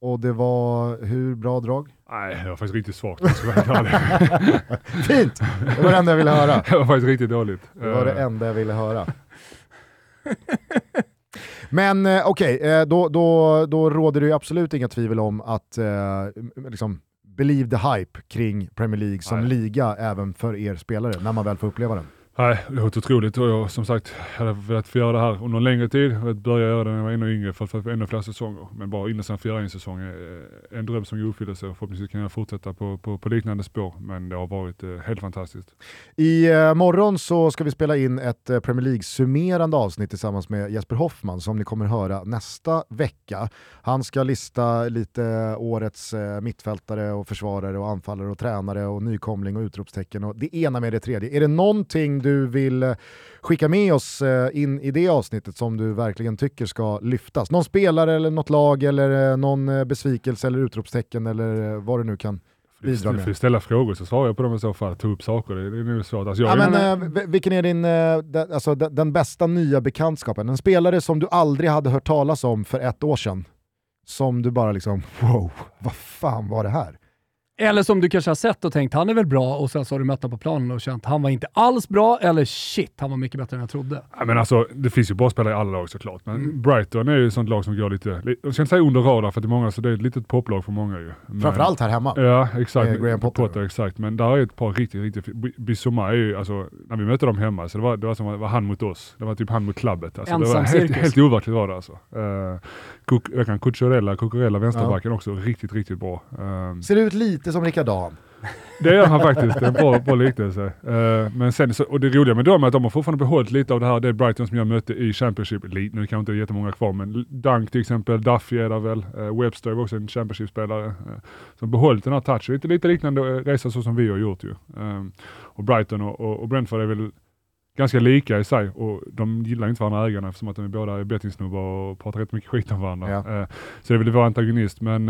Och det var hur bra drag? Nej, det var faktiskt riktigt svagt. jag ska vara. Fint! Det var det enda jag ville höra. det var faktiskt riktigt dåligt. Det var det Eh, enda jag ville höra. Men eh, okej, eh, då, då, då råder det ju absolut inga tvivel om att liksom, believe the hype kring Premier League som Nej. liga även för er spelare, när man väl får uppleva den. Nej, det låter otroligt och jag som sagt hade velat få göra det här under en längre tid. Jag började göra det när jag var ännu yngre för att få ännu fler säsonger. Men bara innan sen fyra en säsong är en dröm som går i uppfyllelse och förhoppningsvis kan jag fortsätta på, på, på liknande spår. Men det har varit eh, helt fantastiskt. I eh, morgon så ska vi spela in ett eh, Premier League-summerande avsnitt tillsammans med Jesper Hoffman som ni kommer höra nästa vecka. Han ska lista lite årets eh, mittfältare och försvarare och anfallare och tränare och nykomling och utropstecken och det ena med det tredje. Är det någonting du vill eh, skicka med oss eh, in i det avsnittet som du verkligen tycker ska lyftas? Någon spelare eller något lag eller eh, någon besvikelse eller utropstecken eller vad du nu kan bidra med. får ställa frågor så svarar jag på dem i så fall. Ta upp saker, det, det är nog svårt. Alltså, jag, Ja, men, vilken är din, alltså, den bästa nya bekantskapen? En spelare som du aldrig hade hört talas om för ett år sedan. Som du bara liksom, wow, vad fan var det här? Eller som du kanske har sett och tänkt, han är väl bra och sen så har du mött honom på planen och känt, han var inte alls bra eller shit, han var mycket bättre än jag trodde. Ja, men alltså, det finns ju bra spelare i alla lag såklart. Men Mm. Brighton är ju ett sånt lag som går lite, li- jag ska inte säga under radar för det är många, så det är ett litet poplag för många ju. Men, Framförallt här hemma. Ja, exakt. Med Graham Potter. exakt. Men där är ett par riktigt, riktigt Bissoma är ju, alltså, när vi mötte dem hemma, så det var, det var som att det var han mot oss. Det var typ han mot klubbet. Alltså, det var Ensam helt, cirkus. helt overkligt var det alltså. Uh, Kuk, jag kan Cucurella, Cucurella vänsterbacken också, riktigt, riktigt bra. Uh, Ser ut lite som Rickard Dahn. det gör han faktiskt, det är en bra, bra liknelse. Eh, men sen, så, och det roliga med dem är att de har fortfarande behållit lite av det här, det är Brighton som jag mötte i Championship, lite, nu kanske inte är jättemånga kvar, men Dunk till exempel, Duffy är där väl, uh, Webster var också en Championship-spelare. Uh, som behållit den här touchen, lite, lite liknande eh, resa så som vi har gjort ju. Um, och Brighton och, och, och Brentford är väl ganska lika i sig och de gillar inte varandra ägarna eftersom att de är båda bettingsnubbar och pratar rätt mycket skit om varandra. Ja. Eh, så det är väl vår antagonist, men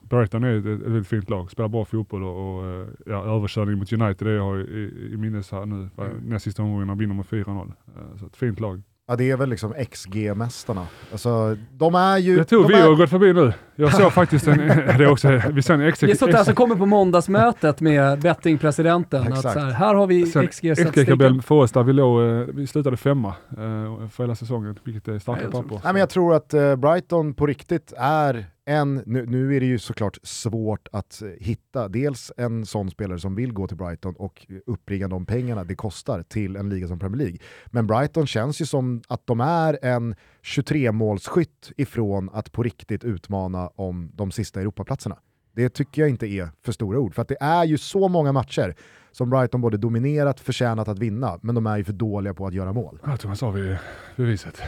Brighton är ett, väldigt fint lag, spelar bra fotboll och, och eh, ja, överkörning mot United det jag har i, i minnes här nu. Mm. Näst sista omgången vinner med 4-0. Eh, så ett fint lag. Ja, det är väl liksom XG-mästarna. Alltså, de är ju... Jag tror vi är, har gått förbi nu. Jag såg faktiskt en, det är också, vi såg en extra, Det är sånt där som kommer på måndagsmötet med bettingpresidenten. Att så här, här har vi XG-statistiken. För oss där vi låg, eh, vi slutade femma eh, för hela säsongen, vilket är starka Nej, jag tror- papper. Nej, men jag tror att eh, Brighton på riktigt är en, nu, nu är det ju såklart svårt att hitta dels en sån spelare som vill gå till Brighton och uppringa de pengarna det kostar till en liga som Premier League. Men Brighton känns ju som att de är en 23-målsskytt ifrån att på riktigt utmana om de sista Europaplatserna. Det tycker jag inte är för stora ord, för att det är ju så många matcher som Brighton både dominerat, förtjänat att vinna, men de är ju för dåliga på att göra mål. Jag tror man sa vi beviset.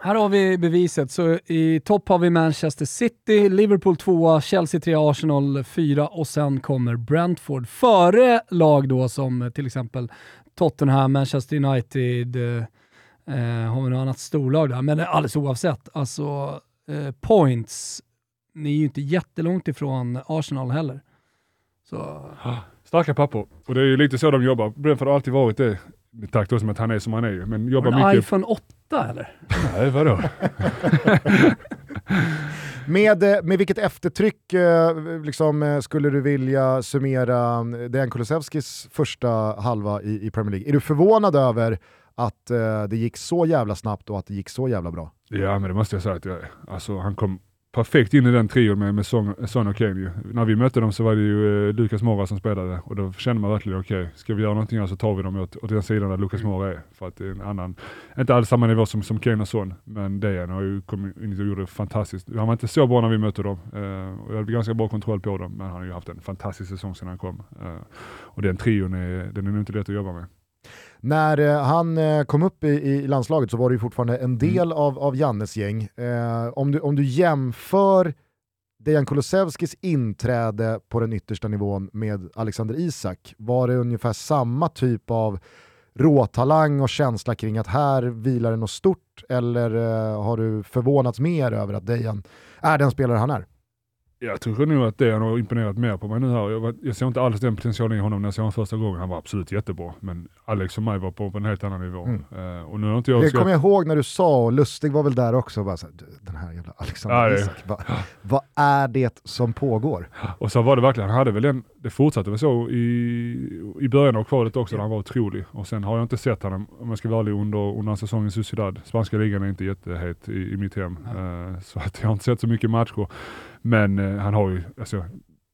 Här har vi beviset. Så i topp har vi Manchester City, Liverpool 2, Chelsea 3, Arsenal 4 och sen kommer Brentford före lag då som till exempel Tottenham, Manchester United, eh, eh, har vi något annat storlag där. Men alldeles oavsett, alltså eh, points, ni är ju inte jättelångt ifrån Arsenal heller. Så Starka papper. Och det är ju lite så de jobbar. Brentford har alltid varit det. Med takt också med att han är som han är ju. Men jobbar en mycket... iPhone 8 eller? Nej, vadå? Med, eh, med vilket eftertryck eh, liksom, eh, skulle du vilja summera Dejan Kulusevskis första halva i, i Premier League? Är du förvånad över att det gick så jävla snabbt och att det gick så jävla bra? Ja, men det måste jag säga att jag är. Alltså, han kom perfekt in i den trion med, med Son, Son och Kane. ju. När vi mötte dem så var det ju eh, Lucas Moura som spelade och då kände man verkligen okej, okay, ska vi göra någonting här så tar vi dem åt, åt den sidan där Lucas Moura är. För att det är en annan, inte alls samma nivå som, som Kane och Son, men Dejan har ju kommit in och gjorde det fantastiskt. Han var inte så bra när vi mötte dem eh, och jag hade ganska bra kontroll på dem, men han har ju haft en fantastisk säsong sedan han kom. Eh, och den trion är, den är nog inte lätt att jobba med. När eh, han eh, kom upp i, i, landslaget så var det ju fortfarande en del mm. av, av Jannes gäng. Eh, om, du, om du jämför Dejan Kulusevskis inträde på den yttersta nivån med Alexander Isak, var det ungefär samma typ av råtalang och känsla kring att här vilar det något stort eller har du förvånats mer över att Dejan är den spelare han är? Jag tror nog att det har imponerat mer på mig nu här. Jag, jag ser inte alls den potentialen i honom när jag såg honom första gången. Han var absolut jättebra, men Alex och mig var på, på en helt annan nivå. Mm. Uh, och nu har inte jag det kommer jag ihåg när du sa, och Lustig var väl där också, bara så här, den här jävla Alexander ja, Isak, vad, vad är det som pågår? Och så var det verkligen, han hade väl en, det fortsatte väl så i, i början av kvalet också, där han var otrolig. Och sen har jag inte sett honom, om jag ska vara ärlig, under, under säsongen i Sociedad. Spanska ligan är inte jättehet i, i mitt hem, uh, så att jag har inte sett så mycket matcher. Men eh, han har ju, alltså,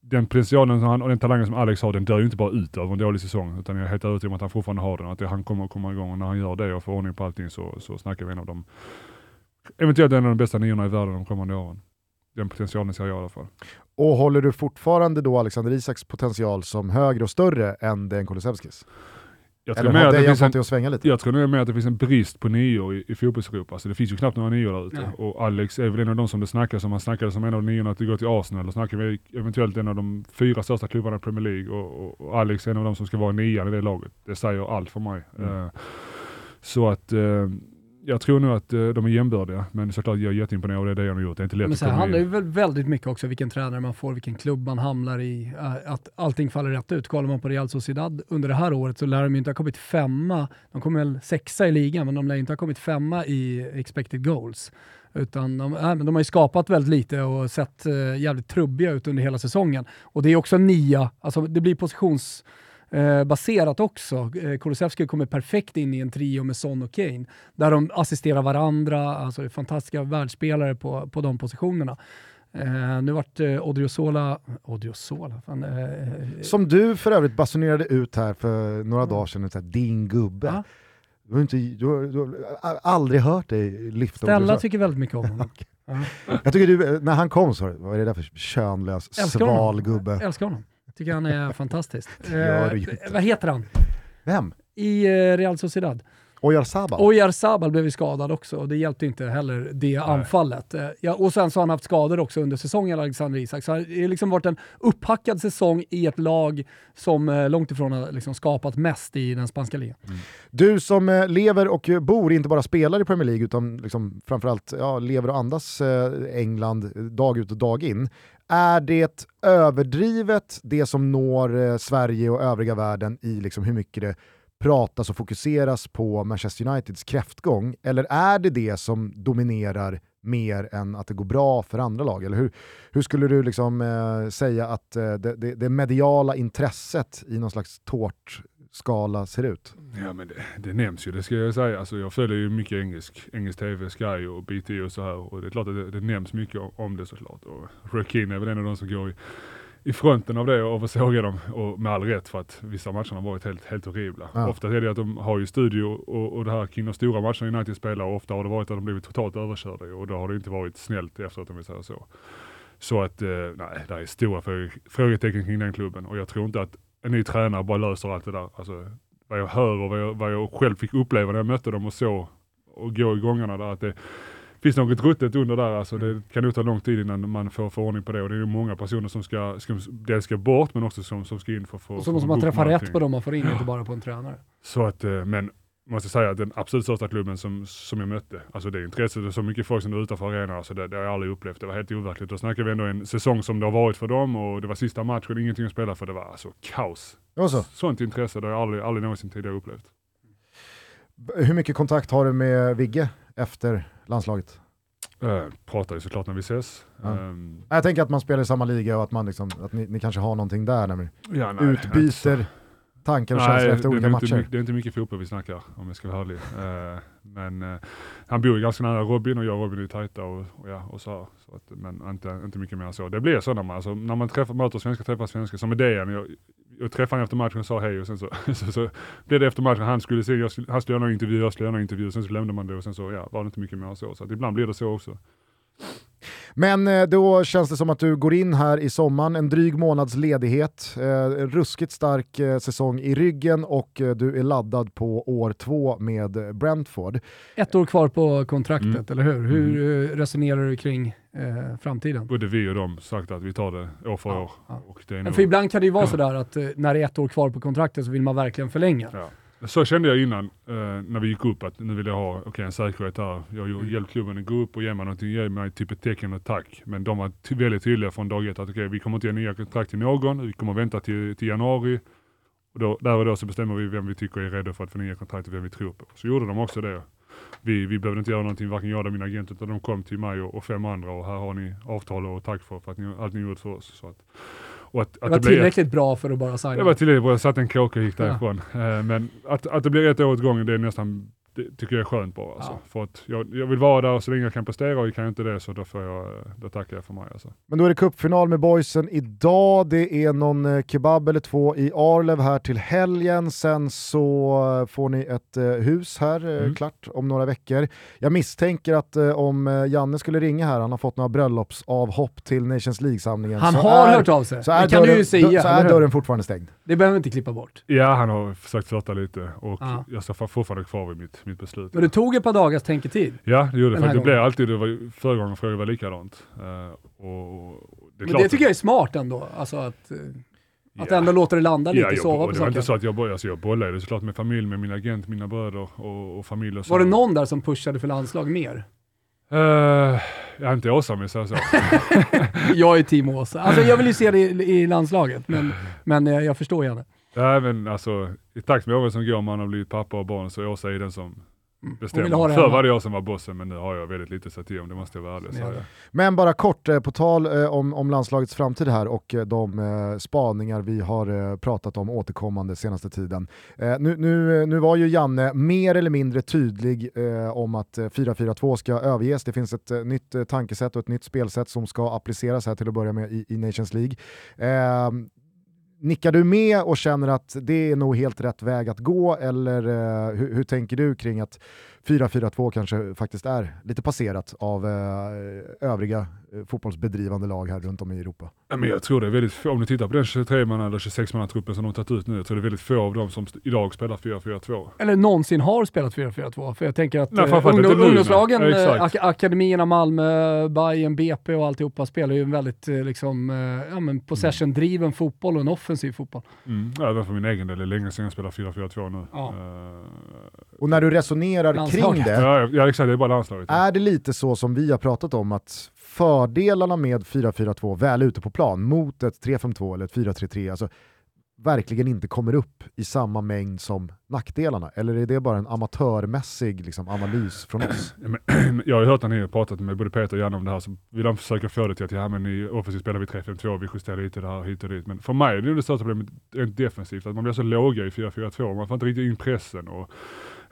den potentialen han, och den talangen som Alex har, den dör ju inte bara ut över en dålig säsong, utan jag är helt övertygad om att han fortfarande har den, och att det, han kommer att komma igång och när han gör det och får ordning på allting så, så snackar vi en av de, eventuellt en av de bästa niorna i världen de kommande åren. Den potentialen ser jag i alla fall. Och håller du fortfarande då Alexander Isaks potential som högre och större än den Kulusevskis? Jag tror, Eller har det att svänga lite? Jag tror nog mer att det finns en brist på nior i, i fotbolls-Europa. Alltså det finns ju knappt några nior där ute. Och Alex är väl en av de som det snackas om. Han snackade som en av niorna att gå till Arsenal. Och snackar vi eventuellt en av de fyra största klubbarna i Premier League. Och, och, och, Alex är en av de som ska vara nian i det laget. Det säger allt för mig. Mm. Uh, så att uh, jag tror nog att uh, de är jämbördiga, men såklart jag är jätteimponerad av det han har gjort. Det är inte lätt men så att handlar ju väl väldigt mycket också vilken tränare man får, vilken klubb man hamnar i, uh, att allting faller rätt ut. Kollar man på Real Sociedad under det här året så lär de ju inte ha kommit femma, de kommer väl sexa i ligan, men de lär inte ha kommit femma i expected goals. Utan de, äh, de har ju skapat väldigt lite och sett uh, jävligt trubbiga ut under hela säsongen. Och det är också nia, alltså det blir positions eh, baserat också. Eh, Kulusevski kommer perfekt in i en trio med Son och Kane, där de assisterar varandra, alltså fantastiska världsspelare på, på de positionerna. Eh, nu vart eh, Odriozola, Odriozola fan, eh, Som du för övrigt basunerade ut här för några dagar sedan, här, din gubbe. Ja. Du har, inte, du, har, du har aldrig hört dig lyfta Stella tycker väldigt mycket om honom. ja. Jag tycker du, när han kom så är det där för könlös, sval gubbe? Jag älskar honom tycker han är fantastisk. eh, vad heter han? Vem? I eh, Real Sociedad. Oyarzabal? Oyarzabal blev ju skadad också och det hjälpte inte heller det Nej. anfallet. Eh, ja, och sen så har han haft skador också under säsongen, Alexander Isak. Så det har liksom varit en upphackad säsong i ett lag som eh, långt ifrån har liksom skapat mest i den spanska ligan. Mm. Du som eh, lever och bor, inte bara spelar i Premier League, utan liksom framförallt ja, lever och andas England dag ut och dag in. Är det överdrivet det som når eh, Sverige och övriga världen i liksom hur mycket det pratas och fokuseras på Manchester Uniteds kräftgång? Eller är det det som dominerar mer än att det går bra för andra lag? Eller hur, hur skulle du liksom, eh, säga att eh, det, det, det, mediala intresset i någon slags tårt skala ser ut? Ja men det, det nämns ju, det ska jag säga. Alltså, jag följer ju mycket engelsk, engelsk TV, Sky och BT och så här och det är klart att det, det nämns mycket om det såklart. Och Roy är väl en av de som går i, i fronten av det och såga dem och med all rätt för att vissa matcher har varit helt, helt horribla. Ja. Ofta är det att de har ju studio och, och det här kring de stora matcherna United spelar och ofta har det varit att de blivit totalt överkörda och då har det inte varit snällt efteråt om vi säger så. Så att, eh, nej, det är stora frågetecken kring den klubben och jag tror inte att en ny tränare bara löser allt det där. Alltså, vad jag hör och vad jag, vad jag själv fick uppleva när jag mötte dem och så och gå i gångarna där, att det finns något ruttet under där. Alltså, det kan nog ta lång tid innan man får, får ordning på det och det är många personer som ska, ska, dels ska bort men också som, som ska in för, för Och så måste man träffa rätt på dem man får in, inte bara på en tränare. Så att, eh, men måste säga att den absolut största klubben som, som jag mötte, alltså det intresset och så mycket folk som var utanför arenan, alltså det, det har jag aldrig upplevt. Det var helt overkligt. Då snackar vi ändå en säsong som det har varit för dem och det var sista matchen, ingenting att spela för. Det var alltså kaos. Så. Sånt intresse det har jag aldrig, aldrig någonsin tidigare upplevt. Hur mycket kontakt har du med Vigge efter landslaget? Uh, pratar ju såklart när vi ses. Ja. Um, Jag tänker att man spelar i samma liga och att, man liksom, att ni, ni kanske har någonting där ja, nej, utbyter tankar och känslor efter det, olika är inte matcher. mycket, det är inte mycket fotboll vi snackar om jag ska vara ärlig. Eh, men eh, han bor ju ganska nära Robin och jag och Robin är tajta och, och, ja, och så, här. så att, Men inte, inte mycket mer än så. Det blir så när man, alltså, när man träffar, möter svenskar, träffar svenskar, som med Dejan. Jag, jag träffade honom efter matchen och sa hej och sen så, så, så blev det efter matchen, han skulle, se, jag skulle, han skulle göra någon intervju, jag skulle göra någon intervju, sen så lämnade man det och sen så ja, var det inte mycket mer än så. Så att ibland blir det så också. Men eh, då känns det som att du går in här i sommaren, en dryg månads ledighet, eh, en ruskigt stark eh, säsong i ryggen och du är laddad på år två med Brentford. Ett år kvar på kontraktet, Mm. eller hur? Hur eh, resonerar du kring eh, framtiden? Både vi och de sagt att vi tar det år för Ja, år. ja. Och det är Men nog, för ibland kan det ju vara sådär att när det är ett år kvar på kontraktet så vill man verkligen förlänga. Ja. Så kände jag innan, eh, när vi gick upp, att nu vill jag ha okay, en säkerhet där. Jag Mm. ju hjälpt klubben att gå upp och ge mig någonting, ge mig typ ett tecken och tack. Men de var ty- väldigt tydliga från dag ett att okay, vi kommer inte ge nya kontrakt till någon, vi kommer vänta till, till januari. Och då, där och då så bestämmer vi vem vi tycker är redo för att få nya kontrakt och vem vi tror på. Så gjorde de också det. Vi, vi behövde inte göra någonting, varken jag eller min agent, utan de kom till mig och, och fem andra och här har ni avtal och tack för, för att ni, allt ni gjort för oss. Så att, och att, Det var blev- tillräckligt bra för att bara signa. det var tillräckligt bra, jag satte en kråka och gick Ja. därifrån. Eh, Men att, att det blir ett år åt gången, det är nästan, det tycker jag är skönt bara. Alltså. Ja. För att jag, jag vill vara där så länge jag kan prestera och kan jag inte det så då, får jag, då tackar jag för mig. Alltså. Men då är det cupfinal med boysen idag, det är någon eh, kebab eller två i Arlev här till helgen, sen så eh, får ni ett eh, hus här Mm. klart om några veckor. Jag misstänker att om Janne skulle ringa här, han har fått några bröllopsavhopp till Nations League-samlingen. Han så har är, hört av sig. så är det kan dörren, du ju säga. så är dörren fortfarande stängd. Det behöver vi inte klippa bort. Ja, han har försökt flörta lite och Ja. jag står fortfarande kvar vid mitt, mitt beslut. Men det tog ett par dagars tänketid. Ja, det gjorde det. För det blev alltid, det var, förra gången frågade var likadant. Eh, och, och det Men det tycker jag är smart ändå. Alltså att, eh, att Ja. ändå låta det landa lite, Ja, jag, sova på det var inte så att jag, alltså jag bollade såklart med familj, med min agent, mina bröder och, och familj. Och så. Var det någon där som pushade för landslag mer? Uh, jag är inte Åsa om jag säger så. Jag är team Åsa. Alltså jag vill ju se det i, i landslaget, men, men eh, jag förstår gärna. Ja, men alltså, I takt med åren som går, man har blivit pappa och barn, så Åsa är den som Mm. Bestämmer. Förr var det jag som var bossen, men nu har jag väldigt lite att säga till om, det måste jag vara ärlig Ja. säga. Men bara kort, eh, på tal eh, om, om landslagets framtid här och eh, de eh, spaningar vi har pratat om återkommande senaste tiden. Nu, nu, nu var ju Janne mer eller mindre tydlig om att eh, 4-4-2 ska överges. Det finns ett nytt tankesätt och ett nytt spelsätt som ska appliceras här till att börja med i, i Nations League. Nickar du med och känner att det är nog helt rätt väg att gå eller eh, hur, hur tänker du kring att 4-4-2 kanske faktiskt är lite passerat av eh, övriga fotbollsbedrivande lag här runt om i Europa. Ja, men jag tror det är väldigt få, om ni tittar på den 23 man eller 26 man truppen som de tagit ut nu, jag tror det är väldigt få av dem som idag spelar 4-4-2. Eller någonsin har spelat 4-4-2. För jag tänker att Nej, eh, ungdom, ungdomslagen. Ja, eh, ak akademierna Malmö, Bayern, BP och alltihopa spelar ju en väldigt eh, liksom, eh, ja, men possession-driven fotboll och en offensiv fotboll. Mm. Även för min egen del, det är länge sedan jag spelar 4-4-2 nu. Ja. Eh, Och när du resonerar Landslaget. kring det, ja, ja, exakt, det är bara landslaget. är det lite så som vi har pratat om att fördelarna med 4-4-2 väl ute på plan mot ett 3-5-2 eller ett 4-3-3, alltså verkligen inte kommer upp i samma mängd som nackdelarna? Eller är det bara en amatörmässig liksom, analys från oss? Jag har ju hört när ni har pratat med både Peter och Janne om det här, så vill de försöka få det till att ja, men i offensivt spelar vi 3-5-2, vi justerar lite det här hit och dit. Men för mig är det det största problemet rent defensivt, att man blir så låga i 4-4-2, man får inte riktigt in pressen. Och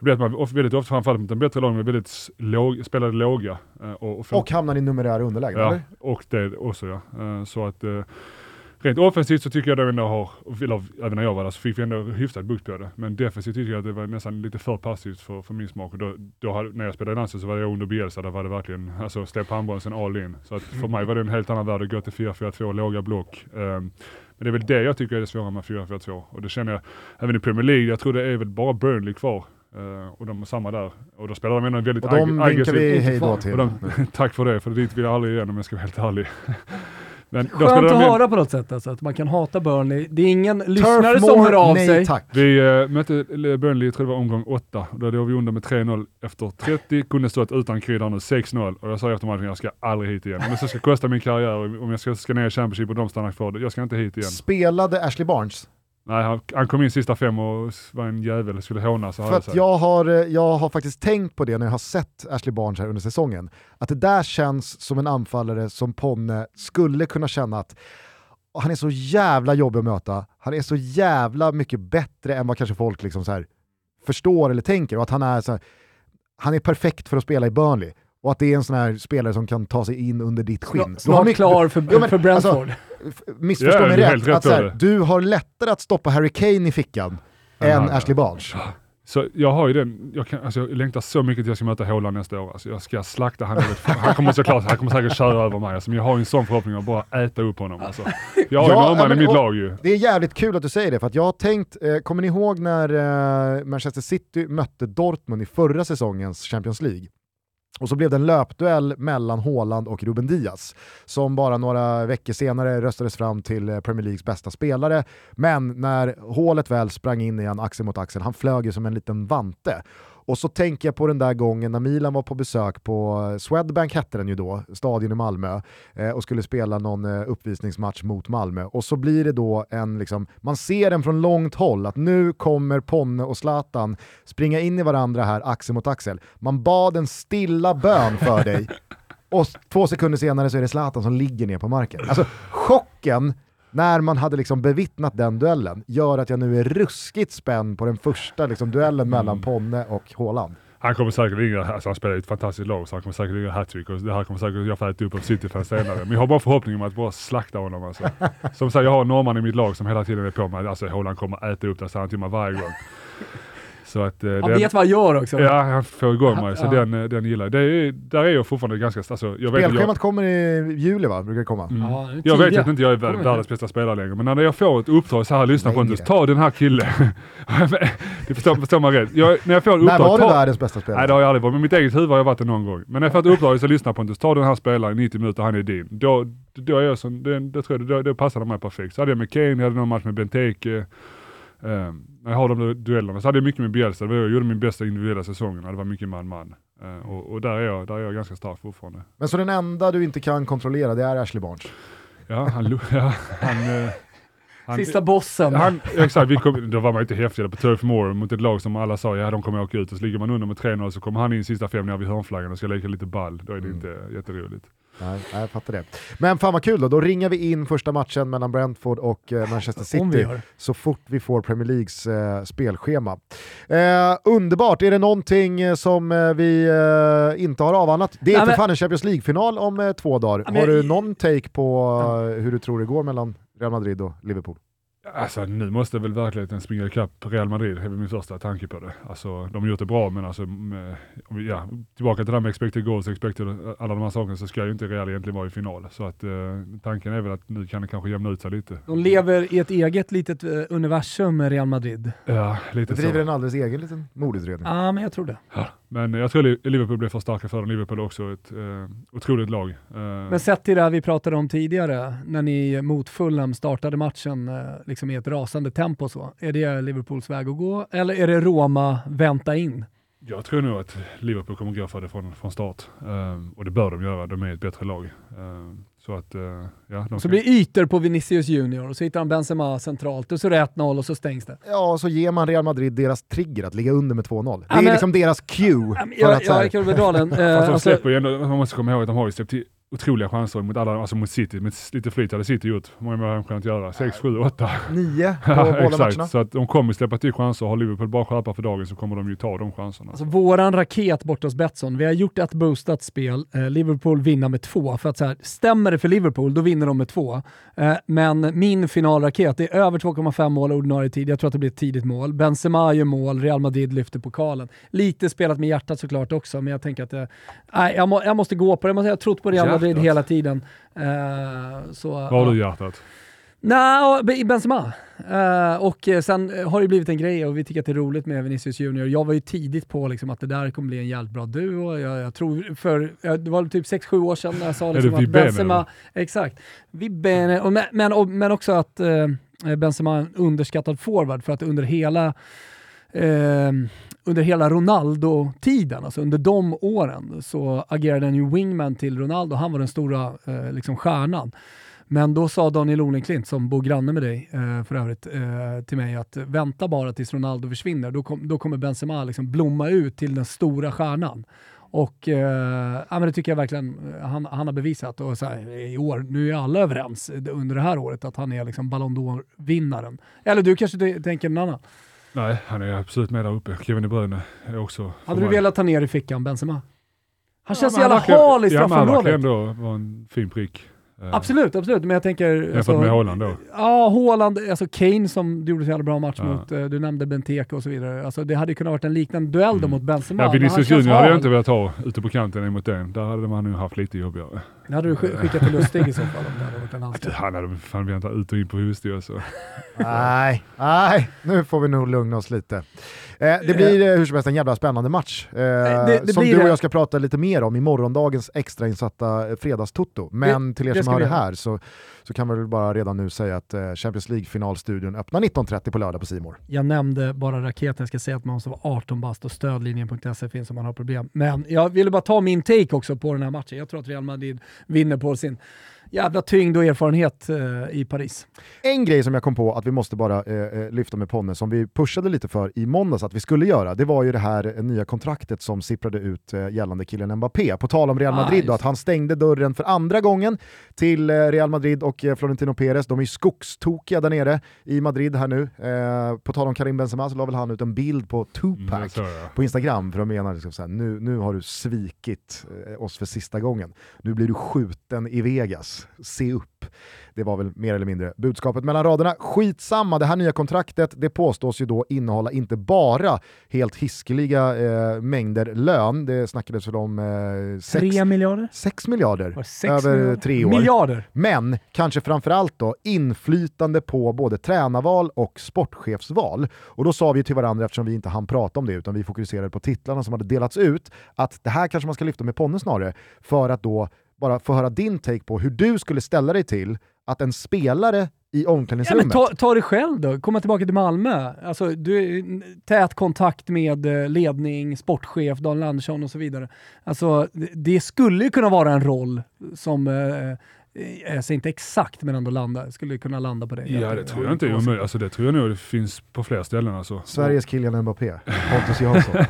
det blir att man väldigt ofta, framförallt mot en bättre lag, med väldigt låg, spelade låga. eh, Och, och, Och hamnar i numerär underläge, ja, eller? och det också ja. Eh, Så att eh, Rent offensivt så tycker jag att de ändå har, eller även när jag var där så fick vi ändå hyfsat bukt på det. Men defensivt tycker jag att det var nästan lite för passivt för, för min smak. Och då, då hade, när jag spelade i landslaget så var jag under Bielsa, där var det verkligen alltså, släpp handbromsen all in. Så att för mig var det en helt annan värld att gå till 4-4-2, låga block. Ehm, men det är väl det jag tycker är det svåra med 4-4-2. Och det känner jag även i Premier League, jag tror det är väl bara Burnley kvar. Eh, och de är samma där. Och då spelar de ändå en väldigt Och de ag- vinkar aggressiv vi hej då till. och de, tack för det, för dit vill jag aldrig igen om jag ska vara helt ärlig. Men Skönt att höra på något sätt alltså, att man kan hata Burnley. Det är ingen lyssnare Turf som Moor, hör av nej sig. tack. Vi äh, mötte Burnley, jag tror det var omgång 8. Då låg vi under med 3-0 efter 30. Kunde stått utan kryddor nu, 6-0. Och jag sa efter matchen, jag ska aldrig hit igen. Om det ska kosta min karriär, om jag ska, ska ner i Championship och de stannar kvar, jag ska inte hit igen. Spelade Ashley Barnes? Nej, han, han kom in sista fem och var en jävel, skulle håna så För att jag har, eh, jag har faktiskt tänkt på det när jag har sett Ashley Barnes här under säsongen. Att det där känns som en anfallare som Ponne skulle kunna känna att "Åh, han är så jävla jobbig att möta, han är så jävla mycket bättre än vad kanske folk liksom så här förstår eller tänker. Och att han är, så här, han är perfekt för att spela i Burnley. Och att det är en sån här spelare som kan ta sig in under ditt skinn. Du har Snart mycket- klar för, Jo, men, för Brentford. F- Missförstå Ja, mig rätt, rätt att här, du har lättare att stoppa Harry Kane i fickan än Ja, Ashley Barnes. Så jag har ju den, jag, kan, alltså jag längtar så mycket till jag ska möta Haaland nästa år. Alltså jag ska slakta han. Han kommer såklart, han kommer säkert köra över mig. Alltså, men jag har en sån förhoppning att bara äta upp honom. Alltså. Jag har Ja, norrman men- i mitt lag ju. Det är jävligt kul att du säger det, för att jag har tänkt, eh, kommer ni ihåg när eh, Manchester City mötte Dortmund i förra säsongens Champions League? Och så blev det en löpduell mellan Haaland och Ruben Diaz, som bara några veckor senare röstades fram till eh, Premier Leagues bästa spelare. Men när hålet väl sprang in igen, axel mot axel, han flög ju som en liten vante. Och så tänker jag på den där gången när Milan var på besök på eh, Swedbank hette den ju då, stadion i Malmö, eh, och skulle spela någon eh, uppvisningsmatch mot Malmö. Och så blir det då en, liksom, man ser den från långt håll, att nu kommer Ponne och Zlatan springa in i varandra här, axel mot axel. Man bad en stilla bön för dig, och två sekunder senare så är det Zlatan som ligger ner på marken. Alltså chocken när man hade liksom bevittnat den duellen gör att jag nu är ruskigt spänd på den första liksom, duellen mellan Ponne och Haaland. Han kommer säkert ringa, alltså han spelar i ett fantastiskt lag så han kommer säkert ringa hattrick och det här kommer säkert jag få äta upp av City-fans senare. Men jag har bara förhoppning om att bara slakta honom alltså. Som sagt, jag har en norrman i mitt lag som hela tiden är på mig. Alltså Haaland kommer äta upp det, säger han till mig varje gång. Så att, eh, Han den, vet vad han gör också. Ja, han får igång mig, så Ja. den, eh, den gillar jag. Det är, där är jag fortfarande ganska, alltså, jag vet att jag, Spelschemat kommer i juli va? Brukar det komma? Mm. Ja, det Jag vet att inte jag är världens bästa spelare längre, men när jag får ett uppdrag så här, lyssna. Pontus, ta den här killen. det förstår, förstår man rätt. Jag, när jag får ett När uppdrag, var du ta, världens bästa spelare? Nej det har jag aldrig varit, men mitt eget huvud har jag varit det någon gång. Men när jag får ett uppdrag så lyssna Pontus, ta den här spelaren i 90 minuter, han är din. Då, då är jag som, det, det tror jag, då, då passar det mig perfekt. Så hade jag med Kane, jag hade någon match med Benteke. Um, när jag har de duellerna så hade jag mycket med var- jag gjorde min bästa individuella säsongerna, det var mycket man-man. Eh, och, och där, är jag, där är jag ganska stark fortfarande. Men så den enda du inte kan kontrollera det är Ashley Barnes? Ja, han, ja, han, eh, han Sista bossen. Han, exakt, vi kom, då var man inte häftigare på Turf Moor mot ett lag som alla sa ja de kommer åka ut och så ligger man under med 3-0 så kommer han in sista fem nere vid hörnflaggan och ska leka lite ball. Då är det Mm. inte jätteroligt. Nej, jag fattar det. Men fan vad kul då, då ringar vi in första matchen mellan Brentford och eh, Manchester City så fort vi får Premier Leagues eh, spelschema. Eh, underbart, är det någonting eh, som eh, vi inte har avhandlat? Det är Nej, för men- fan en Champions League-final om två dagar. Men har du någon take på hur du tror det går mellan Real Madrid och Liverpool? Alltså nu måste väl verkligheten springa ikapp Real Madrid, det är min första tanke på det. Alltså de har gjort det bra men alltså, med, om vi, ja, tillbaka till det här med expected goals, expected, alla de här sakerna så ska ju inte Real egentligen vara i final. Så att eh, tanken är väl att nu kan det kanske jämna ut sig lite. De lever i ett eget litet eh, universum med Real Madrid. Ja, lite så. driver en alldeles egen liten mordutredning. Ja, men jag tror det. Men jag tror Li- Liverpool blir för starka för dem. Liverpool är också ett eh, otroligt lag. Eh, Men sett till det här vi pratade om tidigare, när ni mot Fulham startade matchen eh, liksom i ett rasande tempo så. Är det Liverpools väg att gå? Eller är det Roma vänta in? Jag tror nog att Liverpool kommer gå för det från, från start. Ehm, och det bör de göra, de är ett bättre lag. Så att, eh, ja, de Så blir ytor på Vinicius Junior och så hittar han Benzema centralt och så är det 1-0 och så stängs det. Ja, så ger man Real Madrid deras trigger att ligga under med 2-0. Det Ja, är men- liksom deras cue. Ja, men för Jag, att, jag kan väl dra den. Fast de alltså, släpper ju ändå, man måste komma ihåg att de har ju släppt till otroliga chanser mot alla, alltså mot City. Med lite flyt hade City gjort. Hur många mål har de kunnat göra? 6, 7, 8? nio på Ja, båda matcherna. exakt. Så att de kommer släppa till chanser. Har Liverpool bara skärpa för dagen så kommer de ju ta de chanserna. Alltså våran raket borta hos Betsson, vi har gjort ett boostat spel, eh, Liverpool vinner med två. För att så här, stämmer det för Liverpool, då vinner de med två. Eh, men min finalraket är över 2,5 mål ordinarie tid, jag tror att det blir ett tidigt mål. Benzema gör mål, Real Madrid lyfter pokalen. Lite spelat med hjärtat såklart också, men jag tänker att det, nej, jag, må, jag måste gå på det. Jag har trott på Real Madrid Hjärtat? hela tiden. Eh, så, Var har du hjärtat? Nej, Benzema. Uh, och eh, sen har det blivit en grej och vi tycker att det är roligt med Vinicius Junior. Jag var ju tidigt på liksom, att det där kommer bli en jävligt bra duo. Jag, jag tror för, det var typ 6-7 år sedan när jag sa liksom, att Benzema... Eller? Exakt. Vibene, och, men, och, men också att uh, Benzema är en underskattad forward för att under hela uh, under hela Ronaldo-tiden, alltså under de åren, så agerade han ju wingman till Ronaldo. Han var den stora eh, liksom stjärnan. Men då sa Daniel Olenklint, som bor granne med dig eh, för övrigt, eh, till mig att vänta bara tills Ronaldo försvinner. Då, kom, då kommer Benzema liksom blomma ut till den stora stjärnan. Och eh, ja, men det tycker jag verkligen eh, han, han har bevisat. Och så här, I år, nu är alla överens eh, under det här året att han är liksom Ballon d'Or-vinnaren. Eller du kanske tänker någon annan? Nej, han är absolut med där uppe. Kevin De Bruyne är också... Hade du velat ta ner i fickan Benzema? Han ja, känns så jävla hal i straffområdet. Ja, han verkar ändå vara en fin prick. Eh, absolut, absolut. Men jag tänker... Jämfört alltså, med Haaland då? Ja, Haaland, alltså Kane som du gjorde så jävla bra match ja. mot, eh, du nämnde Benteke och så vidare. Alltså, det hade kunnat varit en liknande duell mm. då mot Benzema. Ja, Vinicius Junior hade jag inte velat ha ute på kanten emot den. Där hade man nu haft lite jobbigare. Det hade du skickat till Lustig i så fall om det hade varit en. Han hade fan velat ut och in på alltså. nej, nej, nu får vi nog lugna oss lite. Eh, det blir eh, hur som helst en jävla spännande match. Eh, det, det som du och jag ska prata lite mer om i morgondagens extrainsatta eh, fredagstoto. Men det, till er som hör det här så, så kan vi väl bara redan nu säga att eh, Champions League-finalstudion öppnar 19.30 på lördag på Simor. Jag nämnde bara raketen, jag ska säga att man måste vara 18 bast och stödlinjen.se finns om man har problem. Men jag ville bara ta min take också på den här matchen. Jag tror att Real Madrid vinner på sin jävla tyngd och erfarenhet eh, i Paris. En grej som jag kom på att vi måste bara eh, eh, lyfta med Ponne, som vi pushade lite för i måndags att vi skulle göra, det var ju det här eh, nya kontraktet som sipprade ut eh, gällande killen Mbappé. På tal om Real Madrid, då, att han stängde dörren för andra gången till eh, Real Madrid och Florentino Perez. De är ju skogstokiga där nere i Madrid här nu. på tal om Karim Benzema så la väl han ut en bild på Tupac mm, på Instagram för att mena liksom såhär, nu, nu har du svikit oss för sista gången. Nu blir du skjuten i Vegas se upp. Det var väl mer eller mindre budskapet mellan raderna. Skitsamma, det här nya kontraktet det påstås ju då innehålla inte bara helt hiskeliga eh, mängder lön, det snackades väl om eh, sex, 3 miljarder? 6 miljarder sex över miljarder? tre år. Miljarder! Men kanske framförallt då inflytande på både tränarval och sportchefsval. Och då sa vi till varandra, eftersom vi inte hann prata om det utan vi fokuserade på titlarna som hade delats ut, att det här kanske man ska lyfta med Ponne snarare, för att då bara få höra din take på hur du skulle ställa dig till att en spelare i omklädningsrummet... Ja, ta, ta dig själv då, komma tillbaka till Malmö. Alltså, du, tät kontakt med eh, ledning, sportchef, Daniel Andersson och så vidare. Alltså, det skulle kunna vara en roll som eh, jag säger inte exakt men ändå landa, skulle kunna landa på det. Ja det tror jag inte är omöjligt. Alltså, det tror jag nog det finns på fler ställen. Alltså. Sveriges Kylian Mbappé, Pontus Jansson.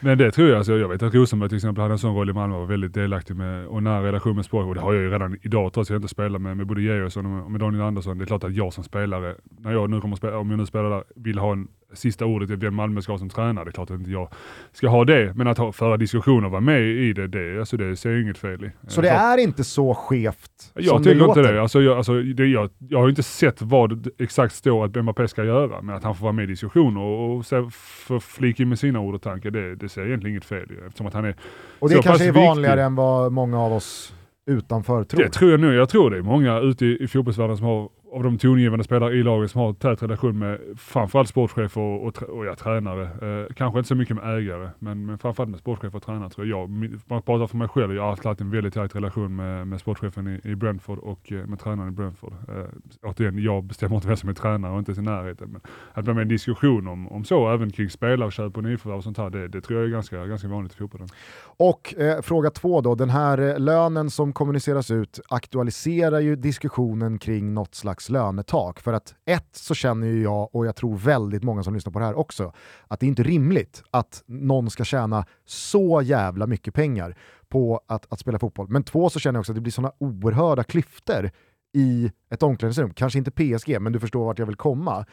Men det tror jag, alltså, jag vet att Rosenberg till exempel hade en sån roll i Malmö och var väldigt delaktig med och nära relation med språk. Och det har jag ju redan idag trots att jag inte spelar med, med både Georgsson och med Daniel Andersson. Det är klart att jag som spelare, när jag nu kommer spela, om jag nu spelar där, vill ha en sista ordet i vem Malmö ska ha som tränare. Det är klart att inte jag ska ha det, men att ha, föra diskussioner och vara med i det, det, alltså det ser jag inget fel i. Så det är inte så skevt Jag som tycker inte det. Alltså, jag, alltså, det jag, jag har inte sett vad det exakt står att Mbappé ska göra, men att han får vara med i diskussioner och, och så, för flika in med sina ord och tankar, det, det ser jag egentligen inget fel i. Eftersom att han är och det kanske är vanligare viktig. än vad många av oss utanför tror. Det tror jag nog. Jag tror det är många ute i, i fotbollsvärlden som har av de tongivande spelare i laget som har tät relation med framförallt sportchefer och, och, och ja, tränare. Eh, kanske inte så mycket med ägare, men, men framförallt med sportchefer och tränare tror jag. Man pratar för mig själv, jag har alltid haft en väldigt tät relation med, med sportchefen i, i Brentford och eh, med tränaren i Brentford. Eh, återigen, jag bestämmer inte vem som är tränare och inte ens i närheten. Men att man med en diskussion om, om så, även kring spelarköp och nyförvärv och sånt här, det, det, tror jag är ganska, ganska vanligt i fotbollen. Och eh, fråga två då, den här eh, lönen som kommuniceras ut aktualiserar ju diskussionen kring något slags lönetak. För att ett så känner ju jag, och jag tror väldigt många som lyssnar på det här också, att det är inte rimligt att någon ska tjäna så jävla mycket pengar på att, att spela fotboll. Men två så känner jag också att det blir sådana oerhörda klyftor i ett omklädningsrum. Kanske inte PSG, men du förstår vart jag vill komma.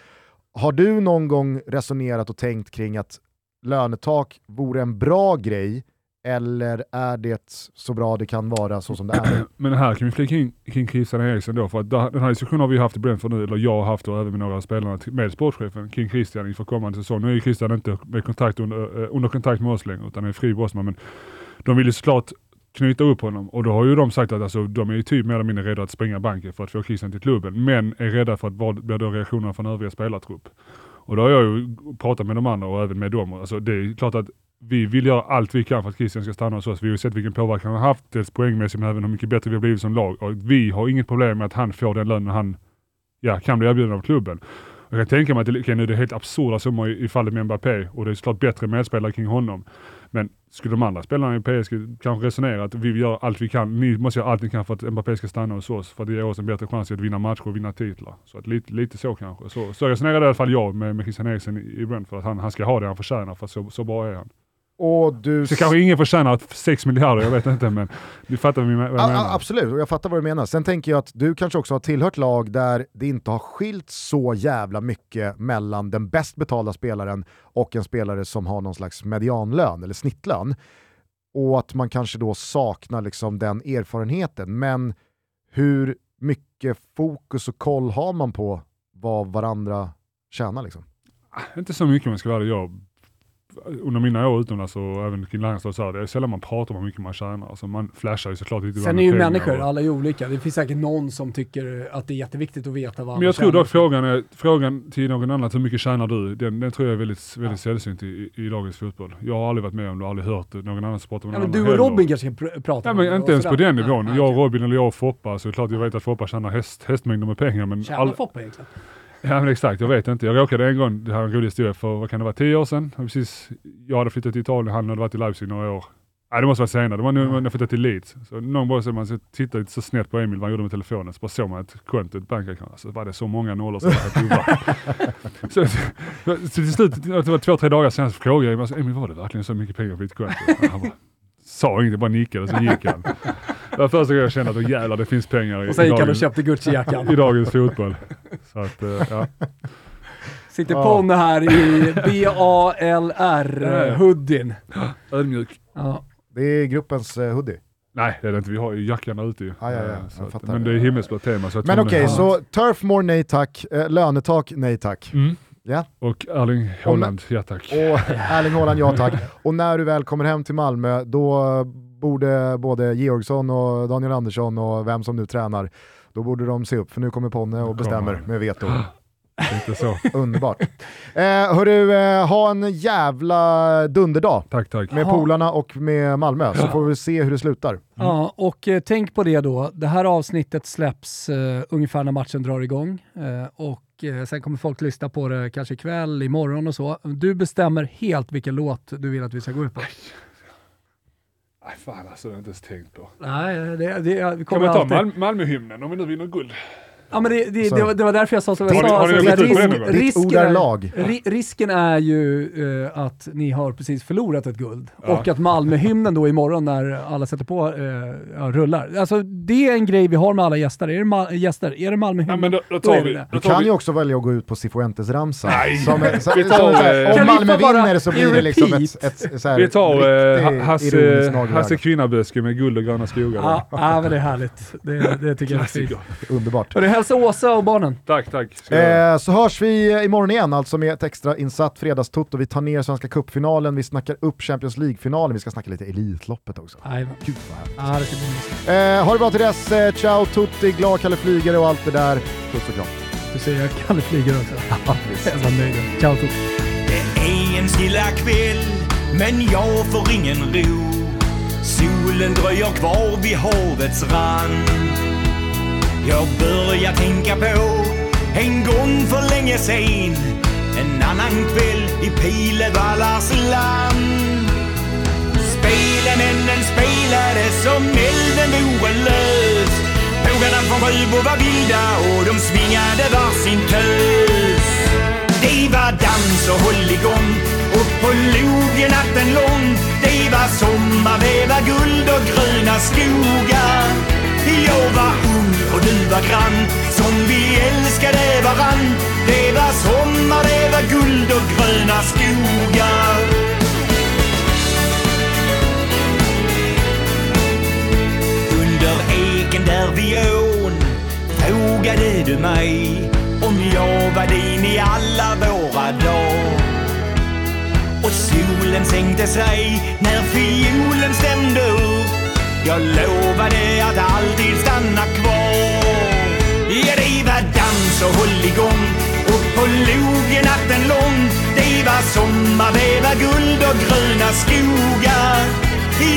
Har du någon gång resonerat och tänkt kring att lönetak vore en bra grej eller är det så bra det kan vara så som det är? Men här kan vi flika in kring Christian Eriksson då, för att den här diskussionen har vi haft i Brentford nu, eller jag har haft och även med några av spelarna med sportchefen kring Christian inför kommande säsong. Nu är ju Christian inte med kontakt under, eh, under kontakt med oss längre, utan är fri bossman, men de vill ju såklart knyta upp honom. Och då har ju de sagt att alltså, de är ju typ mer eller mindre redo att spränga banken för att få Christian till klubben. Men är rädda för att vad blir då reaktionerna från övriga spelartrupp. Och då har jag ju pratat med de andra och även med dem. Alltså, det är klart att vi vill göra allt vi kan för att Christian ska stanna hos oss. Vi har ju sett vilken påverkan han har haft, dels poängmässigt men även hur mycket bättre vi har blivit som lag. Och vi har inget problem med att han får den lönen han ja, kan bli erbjuden av klubben. Jag kan tänka mig att det, okay, nu det är helt absurda summor i, i fallet med Mbappé och det är såklart bättre medspelare kring honom. Men skulle de andra spelarna i PSG kanske resonera att vi gör allt vi kan, ni måste göra allt ni kan för att Mbappé ska stanna hos oss för att det ger oss en bättre chans att vinna matcher och vinna titlar. Så att lite, lite så kanske. Så, så resonerade i alla fall jag med, med Christian Eriksen i, i Brentford, att han, han ska ha det han förtjänar för så, så bra är han. Och du... Så kanske ingen förtjänar 6 miljarder, jag vet inte, men du fattar vad jag menar. Absolut, och jag fattar vad du menar. Sen tänker jag att du kanske också har tillhört lag där det inte har skilt så jävla mycket mellan den bäst betalda spelaren och en spelare som har någon slags medianlön eller snittlön. Och att man kanske då saknar liksom den erfarenheten. Men hur mycket fokus och koll har man på vad varandra tjänar? Liksom? Inte så mycket om jag ska vara Jag under mina år utomlands och även kring landslaget, så det är sällan man pratar om hur mycket man tjänar. Alltså man flashar ju såklart lite Sen är ju människor, och... alla är olika. Det finns säkert någon som tycker att det är jätteviktigt att veta vad Men jag tror dock frågan, är, frågan till någon annan, hur mycket tjänar du? Den, den tror jag är väldigt, väldigt ja. sällsynt i, i dagens fotboll. Jag har aldrig varit med om det, aldrig hört någon annan prata om ja, men Du och heller. Robin kanske kan pr prata ja, men Inte ens på den nivån. Ja, jag och Robin eller jag och Foppa, så är det klart jag vet att Foppa tjänar häst, hästmängder med pengar. Men tjänar all... Foppa egentligen? Ja men exakt, jag vet inte. Jag råkade en gång, det här är en rolig historia, för vad kan det vara, tio år sedan? Precis, jag hade flyttat till Italien, han hade varit i Leipzig några år. Nej det måste vara senare, det var nu när jag flyttade till Leeds. Så någon gång så man så tittade lite så snett på Emil vad han gjorde med telefonen, så bara såg man ett konto, ett bankaccount. Alltså var det så många nollor så det så, så, så till slut, det var två, tre dagar senare så frågade jag Emil, var det verkligen så mycket pengar på ditt konto? Sa inget, bara nickade och så gick han. Det var första gången jag kände att oh, jävlar det finns pengar i, och sen gick han och köpte Gucci-jackan. i dagens fotboll. Så att, uh, ja. Sitter Ponne här i BALR-hoodien. Ödmjuk. Ja. Det är gruppens uh, hoodie. Nej det är det inte, vi har ju jackan ute ju. Ah, ja, ja, att, men det är himmelsblått tema. Så men okej, okay, så Turfmore nej tack, eh, lönetak nej tack. Mm. Ja. Och Erling Haaland, ja tack. Och Erling Haaland, ja tack. Och när du väl kommer hem till Malmö, då borde både Georgsson och Daniel Andersson och vem som nu tränar, då borde de se upp för nu kommer Ponne och bestämmer med veto. Inte så. Underbart. Eh, hörru, eh, ha en jävla dunderdag tack, tack. med Aha. polarna och med Malmö, så får vi se hur det slutar. Mm. Ja, och eh, tänk på det då, det här avsnittet släpps eh, ungefär när matchen drar igång. Eh, och sen kommer folk lyssna på det kanske ikväll, imorgon och så. Du bestämmer helt vilken låt du vill att vi ska gå ut på. Nej fan alltså, det har jag inte ens tänkt på. Nej, det, det, vi kommer Kan man ta alltid... Malmöhymnen om vi nu vinner guld? Ja, men det, det, det, var, det var därför jag sa som jag sa. Har alltså, risk, risken, är, lag. risken är ju uh, att ni har precis förlorat ett guld ja. och att Malmöhymnen då imorgon när alla sätter på uh, rullar. Alltså det är en grej vi har med alla gäster. Är det, ma gäster? Är det Malmöhymnen? Ja, då, då, tar då vi, det. Vi kan ju också välja att gå ut på Cifuentes-ramsan. Om Malmö vinner så blir det liksom ett, ett, ett så här Vi tar uh, Hasse, Hasse Kvinnaböske med guld och gröna skogar. Ja, ja men det är härligt. Det, tycker jag är. Underbart. Hälsa Åsa och barnen. Tack, tack. Eh, så hörs vi imorgon igen, alltså med ett extra insatt fredagstutto. Vi tar ner Svenska Cupfinalen, vi snackar upp Champions League-finalen, vi ska snacka lite Elitloppet också. Aj, Gud vad härligt. Ah, eh, ha det bra till dess, eh, ciao tutti, glad Kalle Flygare och allt det där. Puss och kram. Du säger Kalle Flygare också. Ja, nöjd. Ciao tutti. Det är en stilla kväll, men jag får ingen ro. Solen dröjer kvar vid havets rand. Jag börjar tänka på en gång för länge sen En annan kväll i Pilevallars land. Spelemännen spelade som elden vore lös. Bågarna från Sjöbo var vilda och de svingade varsin tös. Det var dans och hålligång och på logen natten lång. Det var sommar, det var guld och gröna skogar jag var ung och du var grann Som vi älskade varann. Det var sommar, det var guld och gröna skogar. Under eken där vid ån Frågade du mig om jag var din i alla våra dagar. Och solen sänkte sig när fiolen stämde upp. Jag lovade att alltid stanna kvar. Ja, det var dans och hålligång och på logen natten lång. Det var sommar, det var guld och gröna skogar.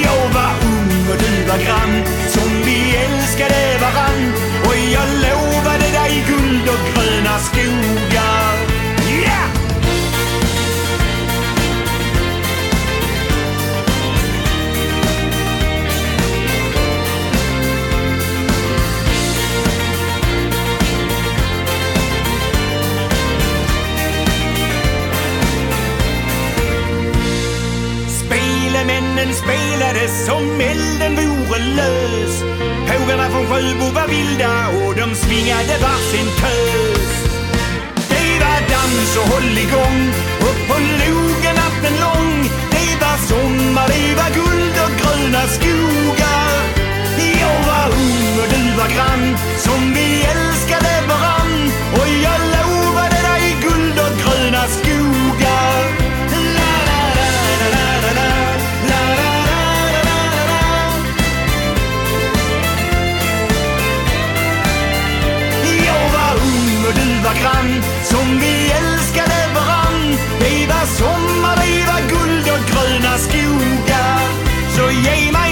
Jag var ung och du var grann, som vi älskade varann. Och jag lovade dig guld och gröna skogar. Spelade som elden vore lös. Pågarna från Sjöbo var vilda och de svingade varsin tös. Det var dans och hålligång upp på logen natten lång. Det var sommar, det var guld och gröna skogar. Jag var ung och du var grann, som vi älskade varann. Och jag varenda grann som vi älskade varann. Det var sommar, det var guld och gröna skogar. Så ge mig